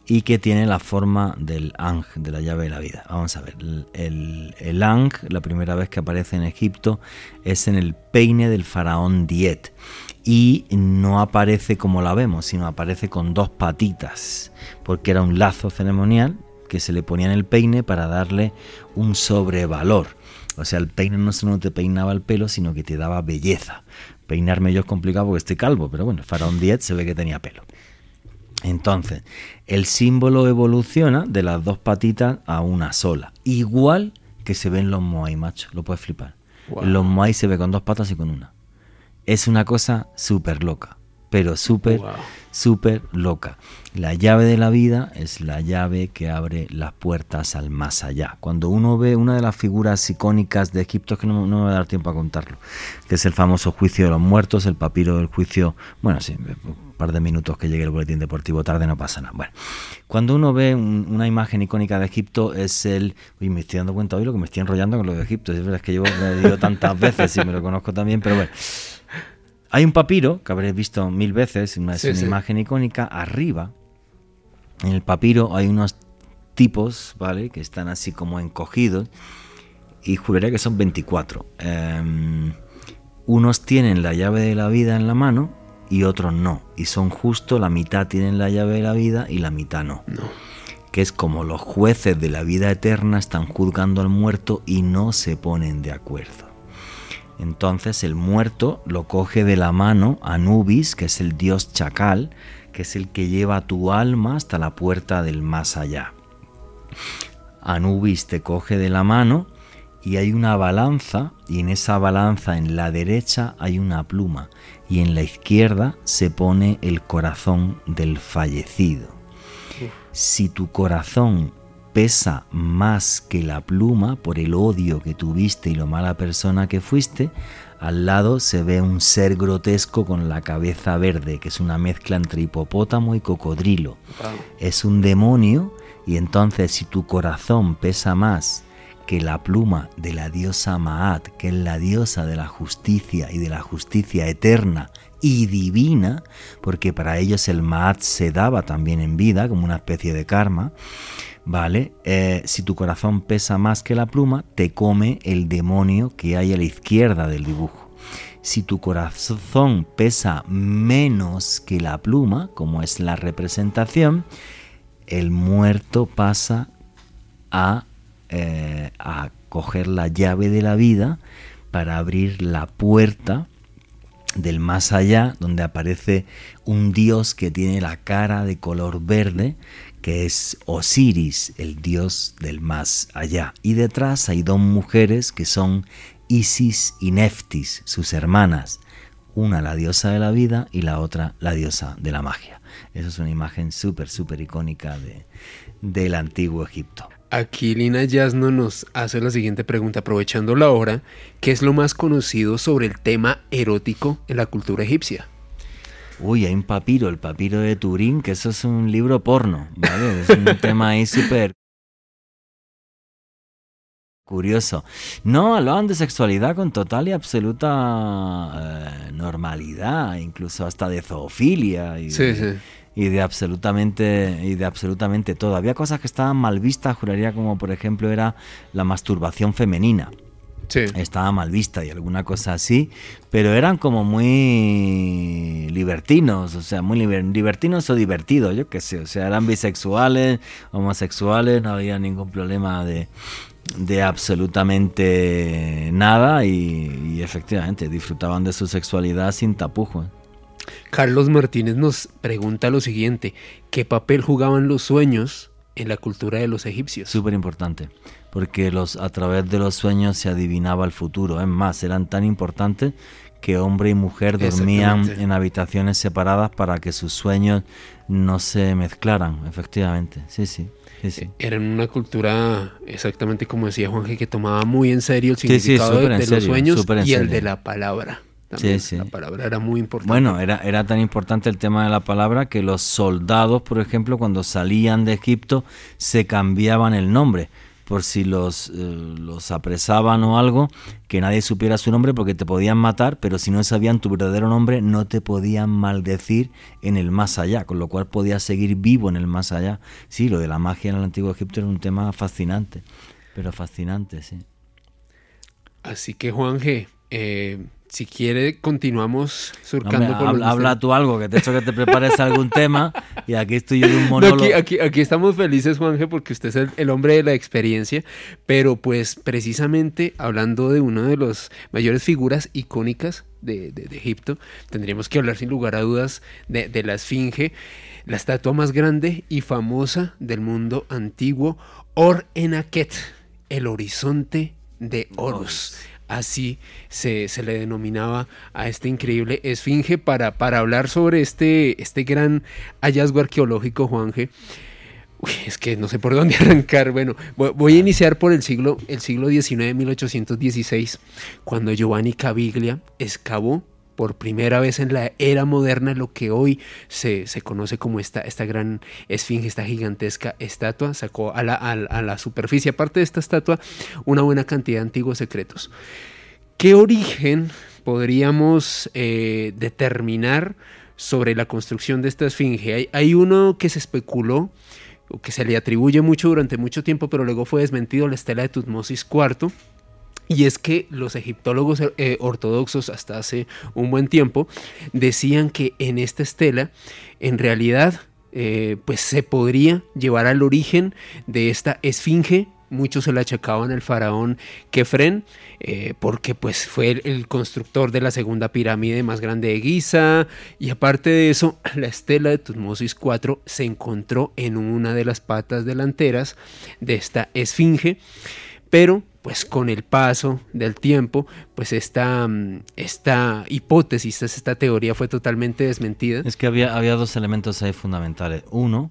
y que tiene la forma del Ang, de la llave de la vida. Vamos a ver, el, el, Ang, la primera vez que aparece en Egipto, es en el peine del faraón Diet. Y no aparece como la vemos, sino aparece con dos patitas, porque era un lazo ceremonial que se le ponía en el peine para darle un sobrevalor. O sea, el peine no solo te peinaba el pelo, sino que te daba belleza. Peinarme yo es complicado porque estoy calvo, pero bueno, el faraón Diet se ve que tenía pelo. Entonces, el símbolo evoluciona de las dos patitas a una sola, igual que se ve en los Moai, macho, lo puedes flipar. En los Moai se ve con dos patas y con una. Es una cosa súper loca, pero súper, súper loca. La llave de la vida es la llave que abre las puertas al más allá. Cuando uno ve una de las figuras icónicas de Egipto, que no, me va a dar tiempo a contarlo, que es el famoso juicio de los muertos, el papiro del juicio, bueno, sí, par de minutos que llegue el boletín deportivo tarde, no pasa nada. Bueno, cuando uno ve una imagen icónica de Egipto es el... Uy, me estoy dando cuenta hoy lo que me estoy enrollando con lo de Egipto. Es verdad que llevo me tantas veces y me lo conozco también, pero bueno. Hay un papiro que habréis visto mil veces, una, es una imagen icónica. Arriba, en el papiro hay unos tipos, ¿vale? Que están así como encogidos y juraría que son 24. Em, unos tienen la llave de la vida en la mano y otros no. Y son justo la mitad tienen la llave de la vida y la mitad no. Que es como los jueces de la vida eterna están juzgando al muerto y no se ponen de acuerdo. Entonces el muerto lo coge de la mano Anubis, que es el dios chacal, que es el que lleva tu alma hasta la puerta del más allá. Anubis te coge de la mano y hay una balanza y en esa balanza en la derecha hay una pluma y en la izquierda se pone el corazón del fallecido. Si tu corazón pesa más que la pluma por el odio que tuviste y lo mala persona que fuiste, al lado se ve un ser grotesco con la cabeza verde, que es una mezcla entre hipopótamo y cocodrilo. Es un demonio y entonces si tu corazón pesa más que la pluma de la diosa Maat, que es la diosa de la justicia y de la justicia eterna y divina, porque para ellos el Maat se daba también en vida, como una especie de karma, ¿vale? Eh, si tu corazón pesa más que la pluma, te come el demonio que hay a la izquierda del dibujo. Si tu corazón pesa menos que la pluma, como es la representación, el muerto pasa a eh, a coger la llave de la vida para abrir la puerta del más allá, donde aparece un dios que tiene la cara de color verde, que es Osiris, el dios del más allá. Y detrás hay dos mujeres que son Isis y Neftis, sus hermanas, una la diosa de la vida y la otra la diosa de la magia. Esa es una imagen súper, súper icónica de, del antiguo Egipto. Aquí Lina Yasno nos hace la siguiente pregunta, aprovechando la hora, ¿qué es lo más conocido sobre el tema erótico en la cultura egipcia? Uy, hay un papiro, el papiro de Turín, que eso es un libro porno, ¿vale? Es un tema ahí súper curioso. No, hablaban de sexualidad con total y absoluta eh, normalidad, incluso hasta de zoofilia. Y sí, sí y de absolutamente y de absolutamente todo. Había cosas que estaban mal vistas, juraría como por ejemplo era la masturbación femenina. Sí. Estaba mal vista y alguna cosa así, pero eran como muy libertinos, o sea, muy libertinos o divertidos, yo qué sé, o sea, eran bisexuales, homosexuales, no había ningún problema de, de absolutamente nada y, y efectivamente disfrutaban de su sexualidad sin tapujos. Carlos Martínez nos pregunta lo siguiente, ¿qué papel jugaban los sueños en la cultura de los egipcios? Súper importante, porque los, a través de los sueños se adivinaba el futuro. Es más, eran tan importantes que hombre y mujer dormían en habitaciones separadas para que sus sueños no se mezclaran, efectivamente. Sí, sí. sí, sí. Era una cultura, exactamente como decía Juanje, que tomaba muy en serio el sí, significado de- los sueños y el de la palabra. También. Sí, sí. La palabra era muy importante. Bueno, era, era tan importante el tema de la palabra que los soldados, por ejemplo, cuando salían de Egipto, se cambiaban el nombre por si los, eh, los apresaban o algo, que nadie supiera su nombre porque te podían matar, pero si no sabían tu verdadero nombre no te podían maldecir en el más allá, con lo cual podías seguir vivo en el más allá. Sí, lo de la magia en el antiguo Egipto era un tema fascinante, pero fascinante, sí. Así que Juanje, eh, si quiere continuamos surcando Hombre, por los habla, tú algo, que te he hecho que te prepares algún tema y aquí estoy yo de un No, monólogo. aquí, aquí, aquí estamos felices, Juanje, porque usted es el, el hombre de la experiencia, pero pues precisamente hablando de una de las mayores figuras icónicas de, de- de Egipto, tendríamos que hablar sin lugar a dudas de, de la Esfinge, la estatua más grande y famosa del mundo antiguo, Or Enaket, el horizonte de Horus. Así se, se le denominaba a este increíble esfinge para, para hablar sobre este, este gran hallazgo arqueológico, Juanje. Es que no sé por dónde arrancar. Bueno, voy, voy a iniciar por el siglo, el siglo XIX, 1816, cuando Giovanni Caviglia excavó por primera vez en la era moderna lo que hoy se, se conoce como esta, esta gran esfinge, esta gigantesca estatua, sacó a la, a la- superficie, aparte de esta estatua, una buena cantidad de antiguos secretos. ¿Qué origen podríamos eh, determinar sobre la construcción de esta esfinge? Hay, hay uno que se especuló, que se le atribuye mucho durante mucho tiempo, pero luego fue desmentido, la estela de Tutmosis IV. Y es que los egiptólogos eh, ortodoxos hasta hace un buen tiempo decían que en esta estela en realidad eh, pues se podría llevar al origen de esta esfinge. Muchos se la achacaban al faraón Kefren eh, porque pues fue el, el constructor de la segunda pirámide más grande de Giza y aparte de eso la estela de Tutmosis IV se encontró en una de las patas delanteras de esta esfinge pero pues con el paso del tiempo, pues esta, mm, esta hipótesis, esta teoría fue totalmente desmentida. Es que había, había dos elementos ahí fundamentales. Uno,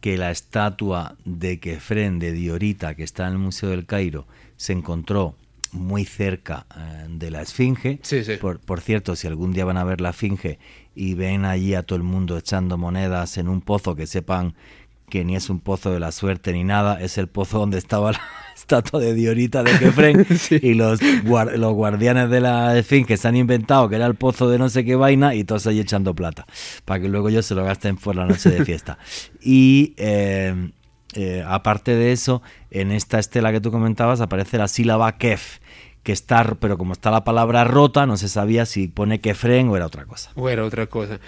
que la estatua de Kefren de Diorita, que está en el Museo del Cairo, se encontró muy cerca eh, de la Esfinge. Sí, sí. Por, por cierto, si algún día van a ver la Esfinge y ven allí a todo el mundo echando monedas en un pozo, que sepan que ni es un pozo de la suerte ni nada, es el pozo donde estaba la estatua de Diorita de Kefren Sí. y los, los guardianes de la Esfinge se han inventado que era el pozo de no sé qué vaina y todos ahí echando plata para que luego ellos se lo gasten por la noche de fiesta. Y eh, eh, aparte de eso, en esta estela que tú comentabas aparece la sílaba Kef, que está, pero como está la palabra rota, no se sabía si pone Kefren o era otra cosa. O era otra cosa.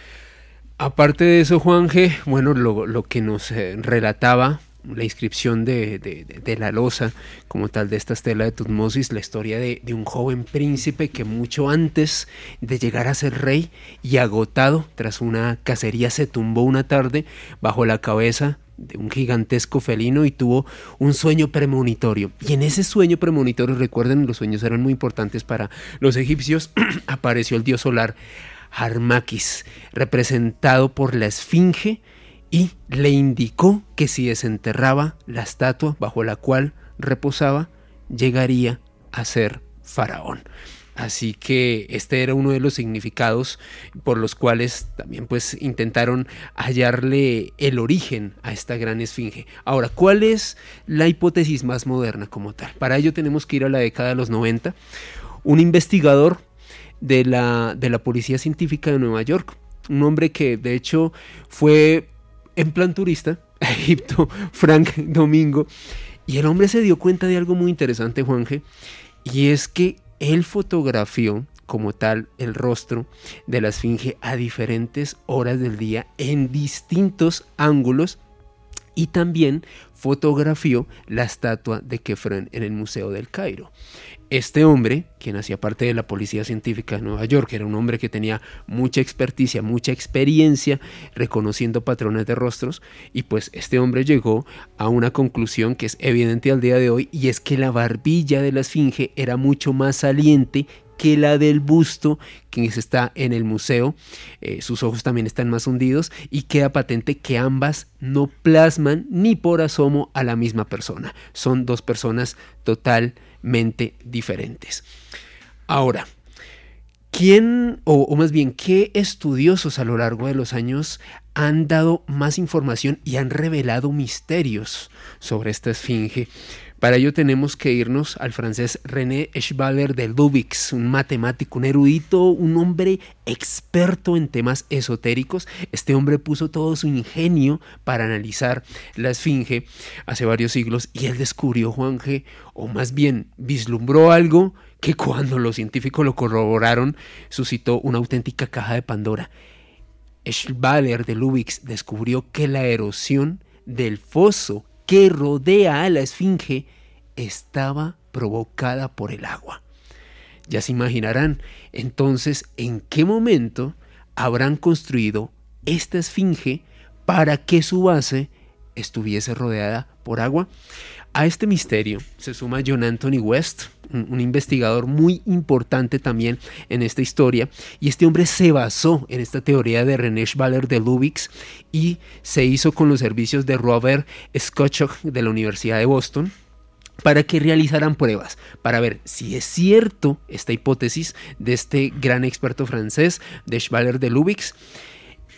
Aparte de eso, Juan G., bueno, lo, que nos eh, relataba la inscripción de, de- de- de la losa como tal de esta estela de Tutmosis, la historia de, de un joven príncipe que mucho antes de llegar a ser rey y agotado tras una cacería se tumbó una tarde bajo la cabeza de un gigantesco felino y tuvo un sueño premonitorio. Y en ese sueño premonitorio, recuerden, los sueños eran muy importantes para los egipcios, apareció el dios solar Harmakis, representado por la esfinge, y le indicó que si desenterraba la estatua bajo la cual reposaba, llegaría a ser faraón. Así que este era uno de los significados por los cuales también pues intentaron hallarle el origen a esta gran esfinge. Ahora, ¿cuál es la hipótesis más moderna como tal? Para ello tenemos que ir a la década de los 90. Un investigador de la, de la Policía Científica de Nueva York, un hombre que de hecho fue en plan turista a Egipto, Frank Domingo, y el hombre se dio cuenta de algo muy interesante, Juanje, y es que él fotografió como tal el rostro de la esfinge a diferentes horas del día en distintos ángulos y también fotografió la estatua de Kefren en el Museo del Cairo. Este hombre, quien hacía parte de la Policía Científica de Nueva York, era un hombre que tenía mucha experticia, mucha experiencia reconociendo patrones de rostros, y pues este hombre llegó a una conclusión que es evidente al día de hoy, y es que la barbilla de la esfinge era mucho más saliente que la del busto que está en el museo. Eh, sus ojos también están más hundidos y queda patente que ambas no plasman ni por asomo a la misma persona. Son dos personas diferentes. Ahora, ¿quién, o, o más bien, qué estudiosos a lo largo de los años han dado más información y han revelado misterios sobre esta esfinge? Para ello tenemos que irnos al francés René Schwaller de Lubix, un matemático, un erudito, un hombre experto en temas esotéricos. Este hombre puso todo su ingenio para analizar la esfinge hace varios siglos y él descubrió, Juan G., o más bien vislumbró algo que cuando los científicos lo corroboraron suscitó una auténtica caja de Pandora. Schwaller de Lubix descubrió que la erosión del foso que rodea a la esfinge estaba provocada por el agua. Ya se imaginarán entonces en qué momento habrán construido esta esfinge para que su base estuviese rodeada por agua. A este misterio se suma John Anthony West, un, investigador muy importante también en esta historia, y este hombre se basó en esta teoría de René Schwaller de Lubix y se hizo con los servicios de Robert Scotchock de la Universidad de Boston para que realizaran pruebas, para ver si es cierto esta hipótesis de este gran experto francés, de Schwaller de Lubix,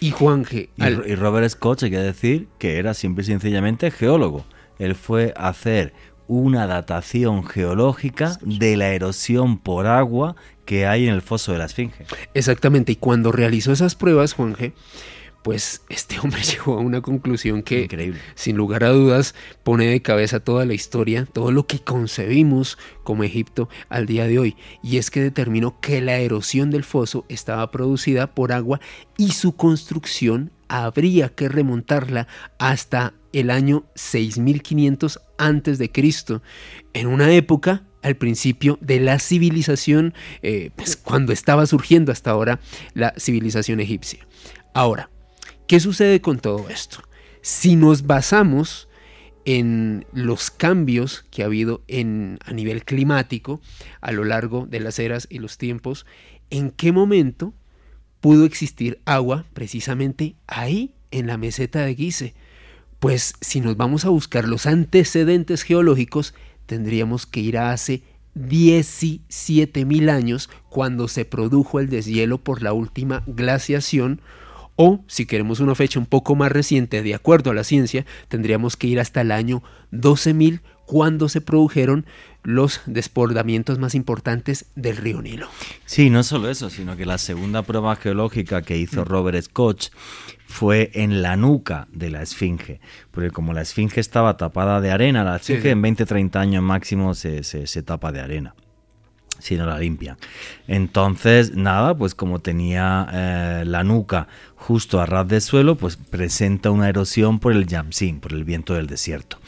y Juan G. Y, Robert Scott, hay que decir que era simple y sencillamente geólogo él fue a hacer una datación geológica de la erosión por agua que hay en el foso de la Esfinge. Exactamente, y cuando realizó esas pruebas, Juanje, pues este hombre llegó a una conclusión que, Increíble. sin lugar a dudas, pone de cabeza toda la historia, todo lo que concebimos como Egipto al día de hoy. Y es que determinó que la erosión del foso estaba producida por agua y su construcción habría que remontarla hasta el año 6500 antes de Cristo, en una época al principio de la civilización, eh, pues cuando estaba surgiendo hasta ahora la civilización egipcia. Ahora, ¿qué sucede con todo esto? Si nos basamos en los cambios que ha habido en, a nivel climático a lo largo de las eras y los tiempos, ¿en qué momento pudo existir agua precisamente ahí, en la meseta de Gizeh. Pues si nos vamos a buscar los antecedentes geológicos, tendríamos que ir a hace 17.000 años cuando se produjo el deshielo por la última glaciación, o si queremos una fecha un poco más reciente, de acuerdo a la ciencia, tendríamos que ir hasta el año 12.000 cuando se produjeron los desbordamientos más importantes del río Nilo. Sí, no solo eso, sino que la segunda prueba geológica que hizo mm. Robert Scott fue en la nuca de la esfinge, porque como la esfinge estaba tapada de arena, la esfinge en 20-30 años máximo se, se tapa de arena si no la limpian. Entonces, nada, pues como tenía eh, la nuca justo a ras de suelo, pues presenta una erosión por el Yamsin, por el viento del desierto.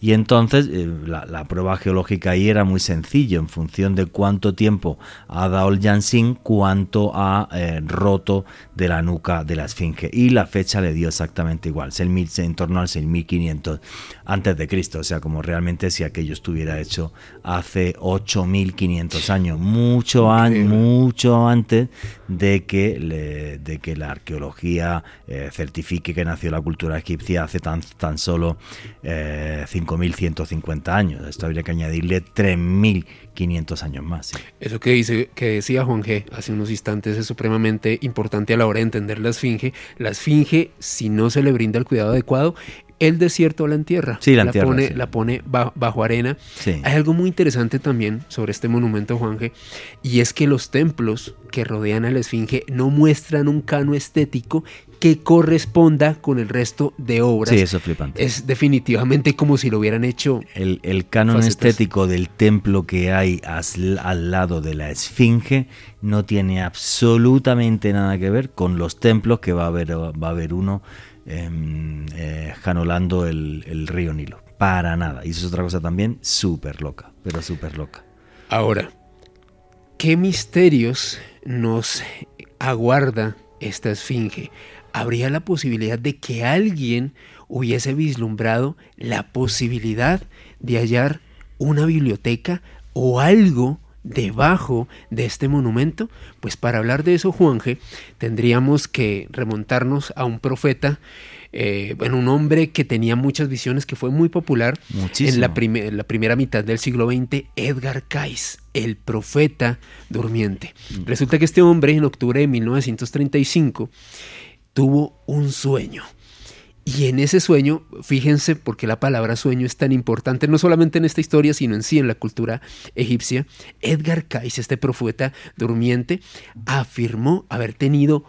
Y entonces eh, la, prueba geológica ahí era muy sencillo, en función de cuánto tiempo ha dado el Yamsin, cuánto ha eh, roto de la nuca de la esfinge. Y la fecha le dio exactamente igual, en torno al 6500 antes de Cristo, o sea, como realmente si aquello estuviera hecho hace 8500 años, mucho, mucho antes de que, de que la arqueología eh, certifique que nació la cultura egipcia hace tan, tan solo eh, 5.150 años. Esto habría que añadirle 3.500 años más. Eso que, dice, que decía Juan G hace unos instantes es supremamente importante a la hora de entender la esfinge. La esfinge, si no se le brinda el cuidado adecuado, el desierto la entierra. Sí, la, pone, la pone bajo, arena. Hay algo muy interesante también sobre este monumento, Juanje, y es que los templos que rodean a la Esfinge no muestran un cano estético que corresponda con el resto de obras. Sí, eso es flipante. Es definitivamente como si lo hubieran hecho. El, el canon estético del templo que hay al lado de la Esfinge no tiene absolutamente nada que ver con los templos que va a haber, va a haber uno eh, janolando el, río Nilo. Para nada. Y eso es otra cosa también súper loca, pero súper loca. Ahora, ¿qué misterios nos aguarda esta esfinge? ¿Habría la posibilidad de que alguien hubiese vislumbrado la posibilidad de hallar una biblioteca o algo debajo de este monumento? Pues para hablar de eso, Juanje, tendríamos que remontarnos a un profeta eh, bueno, un hombre que tenía muchas visiones, que fue muy popular en la, la, primera mitad del siglo XX, Edgar Cayce, el profeta durmiente. Mm. Resulta que este hombre en octubre de 1935 tuvo un sueño. Y en ese sueño, fíjense porque la palabra sueño es tan importante, no solamente en esta historia, sino en sí en la cultura egipcia, Edgar Cayce, este profeta durmiente, afirmó haber tenido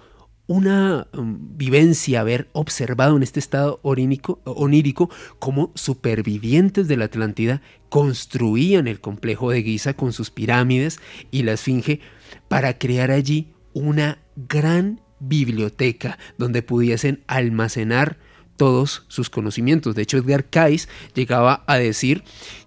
una um, vivencia haber observado en este estado onírico, onírico cómo supervivientes de la Atlántida construían el complejo de Giza con sus pirámides y la Esfinge para crear allí una gran biblioteca donde pudiesen almacenar todos sus conocimientos. De hecho, Edgar Cayce llegaba a decir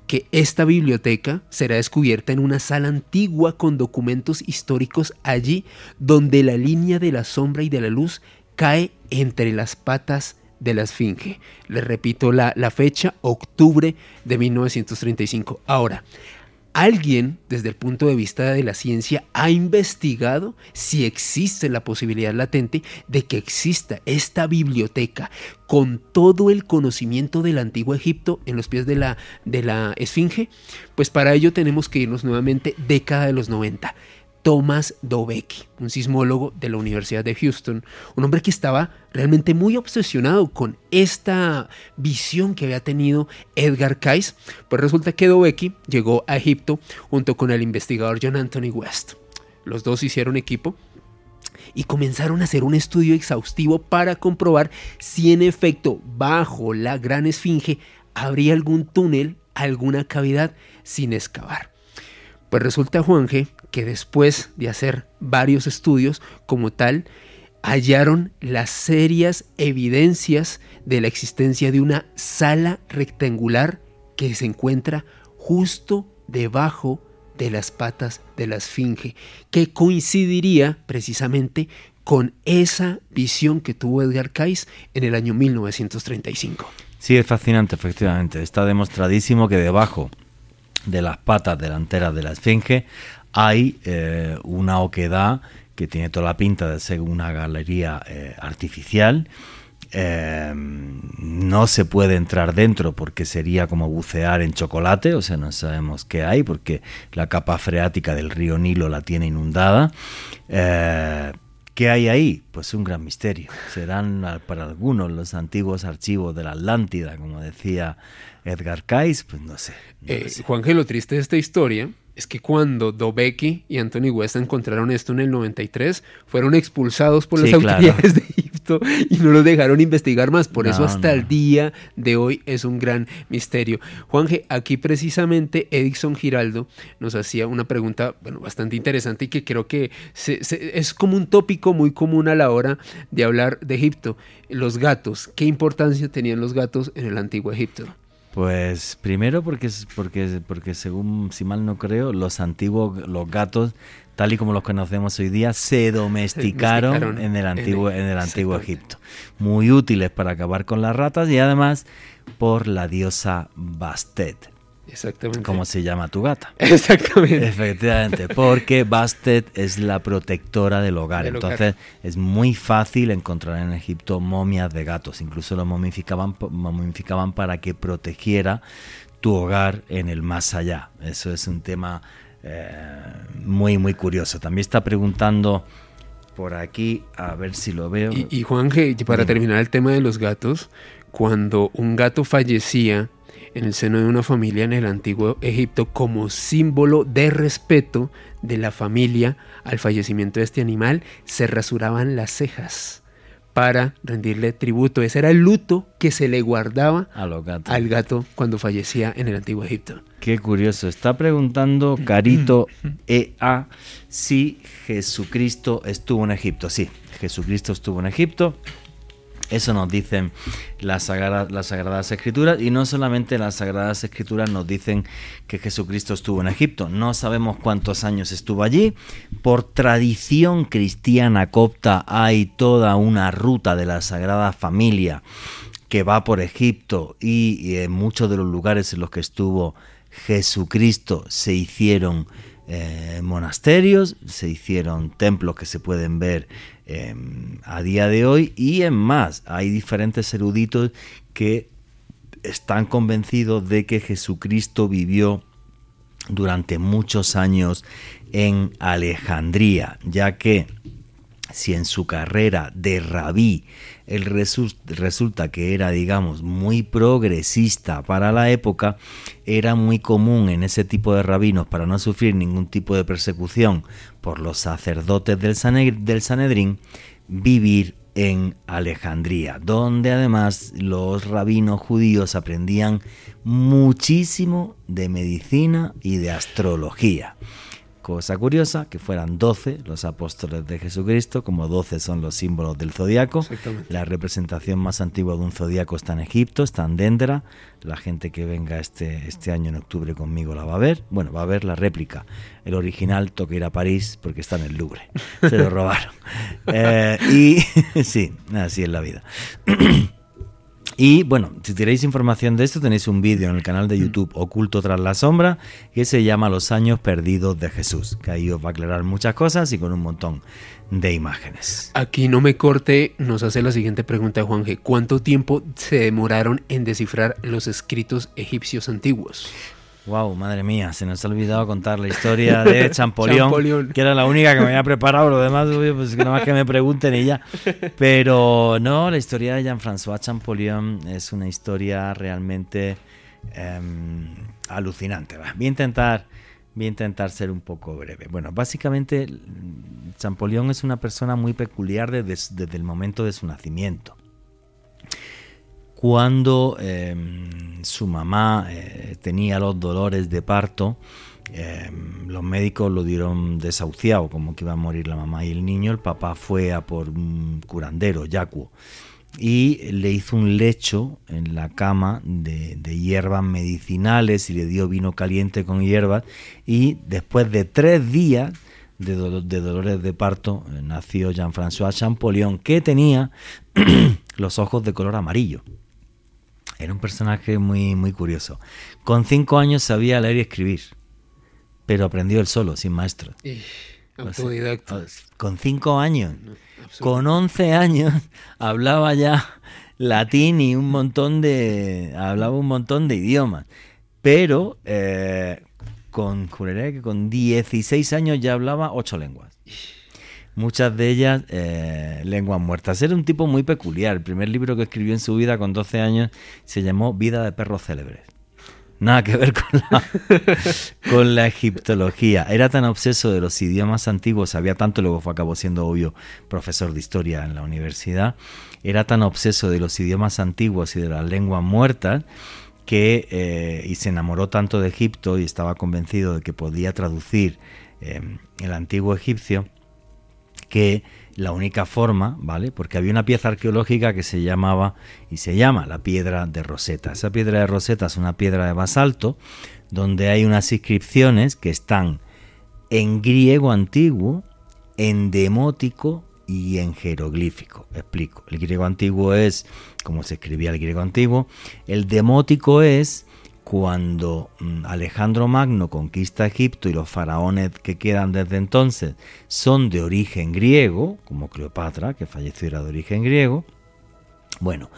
que esta biblioteca será descubierta en una sala antigua con documentos históricos allí donde la línea de la sombra y de la luz cae entre las patas de la Esfinge. Les repito la, la fecha, octubre de 1935. Ahora, alguien desde el punto de vista de la ciencia ha investigado si existe la posibilidad latente de que exista esta biblioteca con todo el conocimiento del antiguo Egipto en los pies de la, de la Esfinge, pues para ello tenemos que irnos nuevamente década de los 90. Thomas Dobecki, un sismólogo de la Universidad de Houston, un hombre que estaba realmente muy obsesionado con esta visión que había tenido Edgar Cayce, pues resulta que Dobecki llegó a Egipto junto con el investigador John Anthony West. Los dos hicieron equipo y comenzaron a hacer un estudio exhaustivo para comprobar si en efecto bajo la gran esfinge habría algún túnel, alguna cavidad sin excavar. Pues resulta, Juanje, que después de hacer varios estudios como tal, hallaron las serias evidencias de la existencia de una sala rectangular que se encuentra justo debajo de las patas de la esfinge, que coincidiría precisamente con esa visión que tuvo Edgar Cayce en el año 1935. Sí, es fascinante, efectivamente. Está demostradísimo que debajo de las patas delanteras de la esfinge hay eh, una oquedad que tiene toda la pinta de ser una galería eh, artificial. Eh, no se puede entrar dentro porque sería como bucear en chocolate, o sea, no sabemos qué hay porque la capa freática del río Nilo la tiene inundada. ¿Qué hay ahí? Pues un gran misterio. Serán para algunos los antiguos archivos de la Atlántida, como decía Edgar Cayce, pues no sé. Juan Gelo, triste de esta historia es que cuando Dobeki y Anthony West encontraron esto en el 93, fueron expulsados por las autoridades de Egipto y no los dejaron investigar más. Por eso hasta el día de hoy es un gran misterio. Juanje, aquí precisamente Edison Giraldo nos hacía una pregunta bueno, bastante interesante y que creo que es como un tópico muy común a la hora de hablar de Egipto. Los gatos, ¿qué importancia tenían los gatos en el antiguo Egipto? Pues primero porque, porque, porque según, si mal no creo, los antiguos, los gatos, tal y como los conocemos hoy día, se domesticaron, en el antiguo, en el antiguo Egipto. Muy útiles para acabar con las ratas y además por la diosa Bastet. Exactamente. ¿Cómo se llama tu gata? Exactamente. Efectivamente, porque Bastet es la protectora del hogar. Entonces es muy fácil encontrar en Egipto momias de gatos. Incluso lo momificaban, momificaban para que protegiera tu hogar en el más allá. Eso es un tema eh, muy, muy curioso. También está preguntando por aquí, a ver si lo veo. Y, y Juan, para terminar el tema de los gatos, cuando un gato fallecía, en el seno de una familia en el antiguo Egipto como símbolo de respeto de la familia al fallecimiento de este animal, se rasuraban las cejas para rendirle tributo. Ese era el luto que se le guardaba al gato cuando fallecía en el antiguo Egipto. Qué curioso. Está preguntando Carito EA si Jesucristo estuvo en Egipto. Sí, Jesucristo estuvo en Egipto. Eso nos dicen las, Sagradas Escrituras y no solamente las Sagradas Escrituras nos dicen que Jesucristo estuvo en Egipto, no sabemos cuántos años estuvo allí. Por tradición cristiana copta hay toda una ruta de la Sagrada Familia que va por Egipto y, en muchos de los lugares en los que estuvo Jesucristo se hicieron eh, monasterios, se hicieron templos que se pueden ver em, a día de hoy. Y en más, hay diferentes eruditos que están convencidos de que Jesucristo vivió durante muchos años en Alejandría, ya que si en su carrera de rabí él resulta que era, digamos, muy progresista para la época, era muy común en ese tipo de rabinos, para no sufrir ningún tipo de persecución por los sacerdotes del, Sanedrín, vivir en Alejandría, donde además los rabinos judíos aprendían muchísimo de medicina y de astrología. Cosa curiosa, que fueran 12 los apóstoles de Jesucristo, como 12 son los símbolos del zodiaco. La representación más antigua de un zodiaco está en Egipto, está en Dendera. La gente que venga este, este año en octubre conmigo la va a ver. Bueno, va a ver la réplica. El original toca ir a París porque está en el Louvre. Se lo robaron. Eh, y sí, así es la vida. Y bueno, si queréis información de esto, tenéis un vídeo en el canal de mm. YouTube Oculto tras la sombra que se llama Los años perdidos de Jesús, que ahí os va a aclarar muchas cosas y con un montón de imágenes. Aquí no me corte, nos hace la siguiente pregunta Juan G. ¿Cuánto tiempo se demoraron en descifrar los escritos egipcios antiguos? Wow, madre mía, se nos ha olvidado contar la historia de Champollion, que era la única que me había preparado, lo demás, pues nada más que me pregunten y ya. Pero no, la historia de Jean-François Champollion es una historia realmente em, alucinante. Voy a intentar, voy a intentar ser un poco breve. Bueno, básicamente Champollion es una persona muy peculiar desde el momento de su nacimiento cuando em, su mamá eh, tenía los dolores de parto, em, los médicos lo dieron desahuciado, como que iba a morir la mamá y el niño. El papá fue a por un curandero, Yacuo, y le hizo un lecho en la cama de, hierbas medicinales y le dio vino caliente con hierbas. Y después de tres días de, de dolores de parto, eh, nació Jean-François Champollion, que tenía los ojos de color amarillo. Era un personaje muy, muy curioso. Con cinco años sabía leer y escribir, pero aprendió él solo, sin maestro. autodidacta. con cinco años. con once años hablaba ya latín y un montón de. hablaba un montón de idiomas. Pero eh, con, juraría que con 16 años ya hablaba ocho lenguas muchas de ellas eh, lenguas muertas. Era un tipo muy peculiar. El primer libro que escribió en su vida con 12 años se llamó Vida de perros célebres. Nada que ver con la, con la egiptología. Era tan obseso de los idiomas antiguos, sabía tanto, luego fue, acabó siendo obvio profesor de historia en la universidad. Era tan obseso de los idiomas antiguos y de las lenguas muertas que eh, y se enamoró tanto de Egipto y estaba convencido de que podía traducir eh, el antiguo egipcio que la única forma, ¿vale? Porque había una pieza arqueológica que se llamaba y se llama la piedra de Rosetta. Esa piedra de Rosetta es una piedra de basalto donde hay unas inscripciones que están en griego antiguo, en demótico y en jeroglífico. Explico. El griego antiguo es como se escribía el griego antiguo. El demótico es cuando mm, Alejandro Magno conquista Egipto y los faraones que quedan desde entonces son de origen griego, como Cleopatra, que falleció era de origen griego, bueno,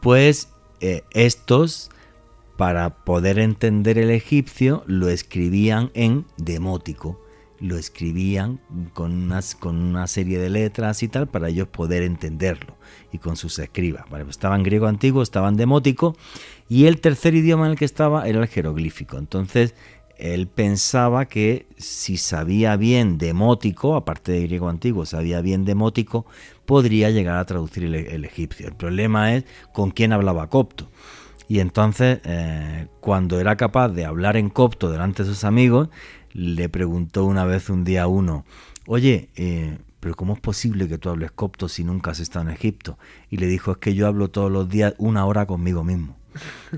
pues eh, estos, para poder entender el egipcio, lo escribían en demótico, lo escribían con, con una serie de letras y tal para ellos poder entenderlo y con sus escribas. Vale, pues estaba en griego antiguo, estaba en demótico y el tercer idioma en el que estaba era el jeroglífico. Entonces él pensaba que si sabía bien demótico, aparte de griego antiguo, sabía bien demótico, podría llegar a traducir el, egipcio. El problema es con quién hablaba copto. Y entonces, eh, cuando era capaz de hablar en copto delante de sus amigos, le preguntó una vez un día a uno, oye, eh, pero ¿cómo es posible que tú hables copto si nunca has estado en Egipto? Y le dijo, es que yo hablo todos los días una hora conmigo mismo.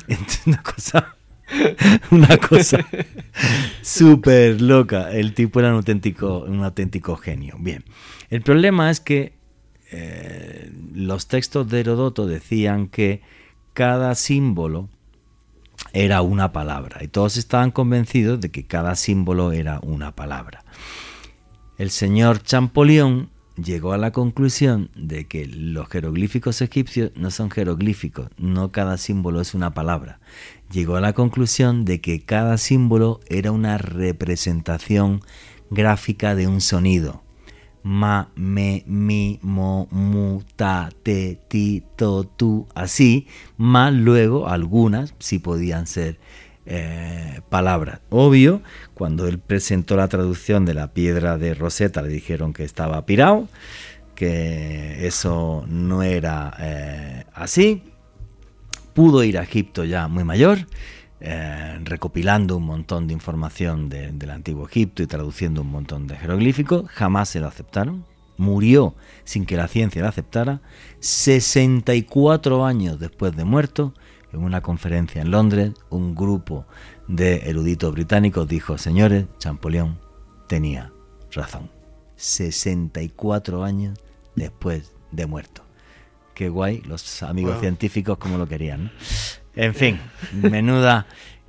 una cosa, una cosa súper loca. El tipo era un auténtico, un auténtico genio. Bien, el problema es que eh, los textos de Herodoto decían que cada símbolo era una palabra y todos estaban convencidos de que cada símbolo era una palabra. El señor Champollion llegó a la conclusión de que los jeroglíficos egipcios no son jeroglíficos, no cada símbolo es una palabra. Llegó a la conclusión de que cada símbolo era una representación gráfica de un sonido. Ma, me, mi, mo, mu, ta, te, ti, to, tu, así, más luego algunas sí podían ser eh, palabras. Obvio, cuando él presentó la traducción de la piedra de Rosetta le dijeron que estaba pirado, que eso no era eh, así. Pudo ir a Egipto ya muy mayor, eh, recopilando un montón de información del antiguo Egipto y traduciendo un montón de jeroglíficos. Jamás se lo aceptaron. Murió sin que la ciencia lo aceptara. 64 años después de muerto, en una conferencia en Londres, un grupo de eruditos británicos dijo, señores, Champollion tenía razón. 64 años después de muerto. Qué guay, los amigos científicos como lo querían. En fin, menuda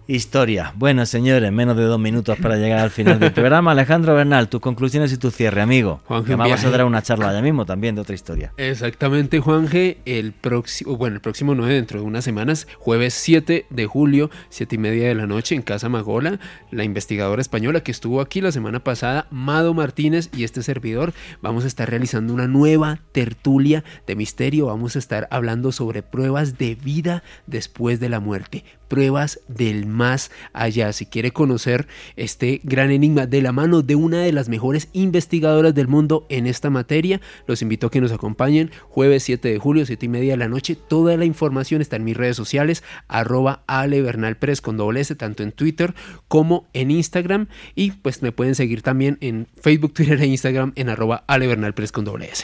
Historia. Bueno, señores, menos de dos minutos para llegar al final del programa. Alejandro Bernal, tus conclusiones y tu cierre, amigo. Juanje, vamos a dar una charla ya mismo también de otra historia. Exactamente, Juanje. El próximo, bueno, el próximo 9, dentro de unas semanas, jueves 7 de julio, 7 y media de la noche, en Casa Magola, la investigadora española que estuvo aquí la semana pasada, Mado Martínez y este servidor, vamos a estar realizando una nueva tertulia de misterio. Vamos a estar hablando sobre pruebas de vida después de la muerte pruebas del más allá. Si quiere conocer este gran enigma de la mano de una de las mejores investigadoras del mundo en esta materia, los invito a que nos acompañen jueves 7 de julio, 7 y media de la noche. Toda la información está en mis redes sociales, arroba Ale Bernal con doble tanto en Twitter como en Instagram. Y pues me pueden seguir también en Facebook, Twitter e Instagram en arroba Ale Bernal con doble S.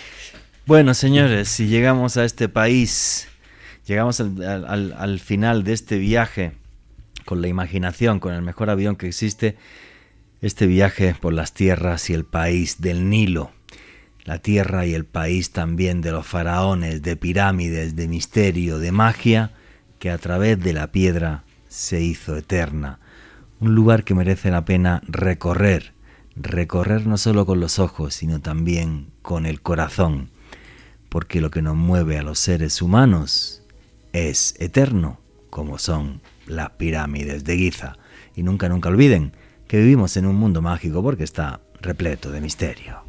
Bueno, señores, si llegamos a este país llegamos al, final de este viaje con la imaginación, con el mejor avión que existe, este viaje por las tierras y el país del Nilo, la tierra y el país también de los faraones, de pirámides, de misterio, de magia, que a través de la piedra se hizo eterna. Un lugar que merece la pena recorrer, recorrer no solo con los ojos, sino también con el corazón, porque lo que nos mueve a los seres humanos es eterno, como son las pirámides de Giza. Y nunca, nunca olviden que vivimos en un mundo mágico porque está repleto de misterio.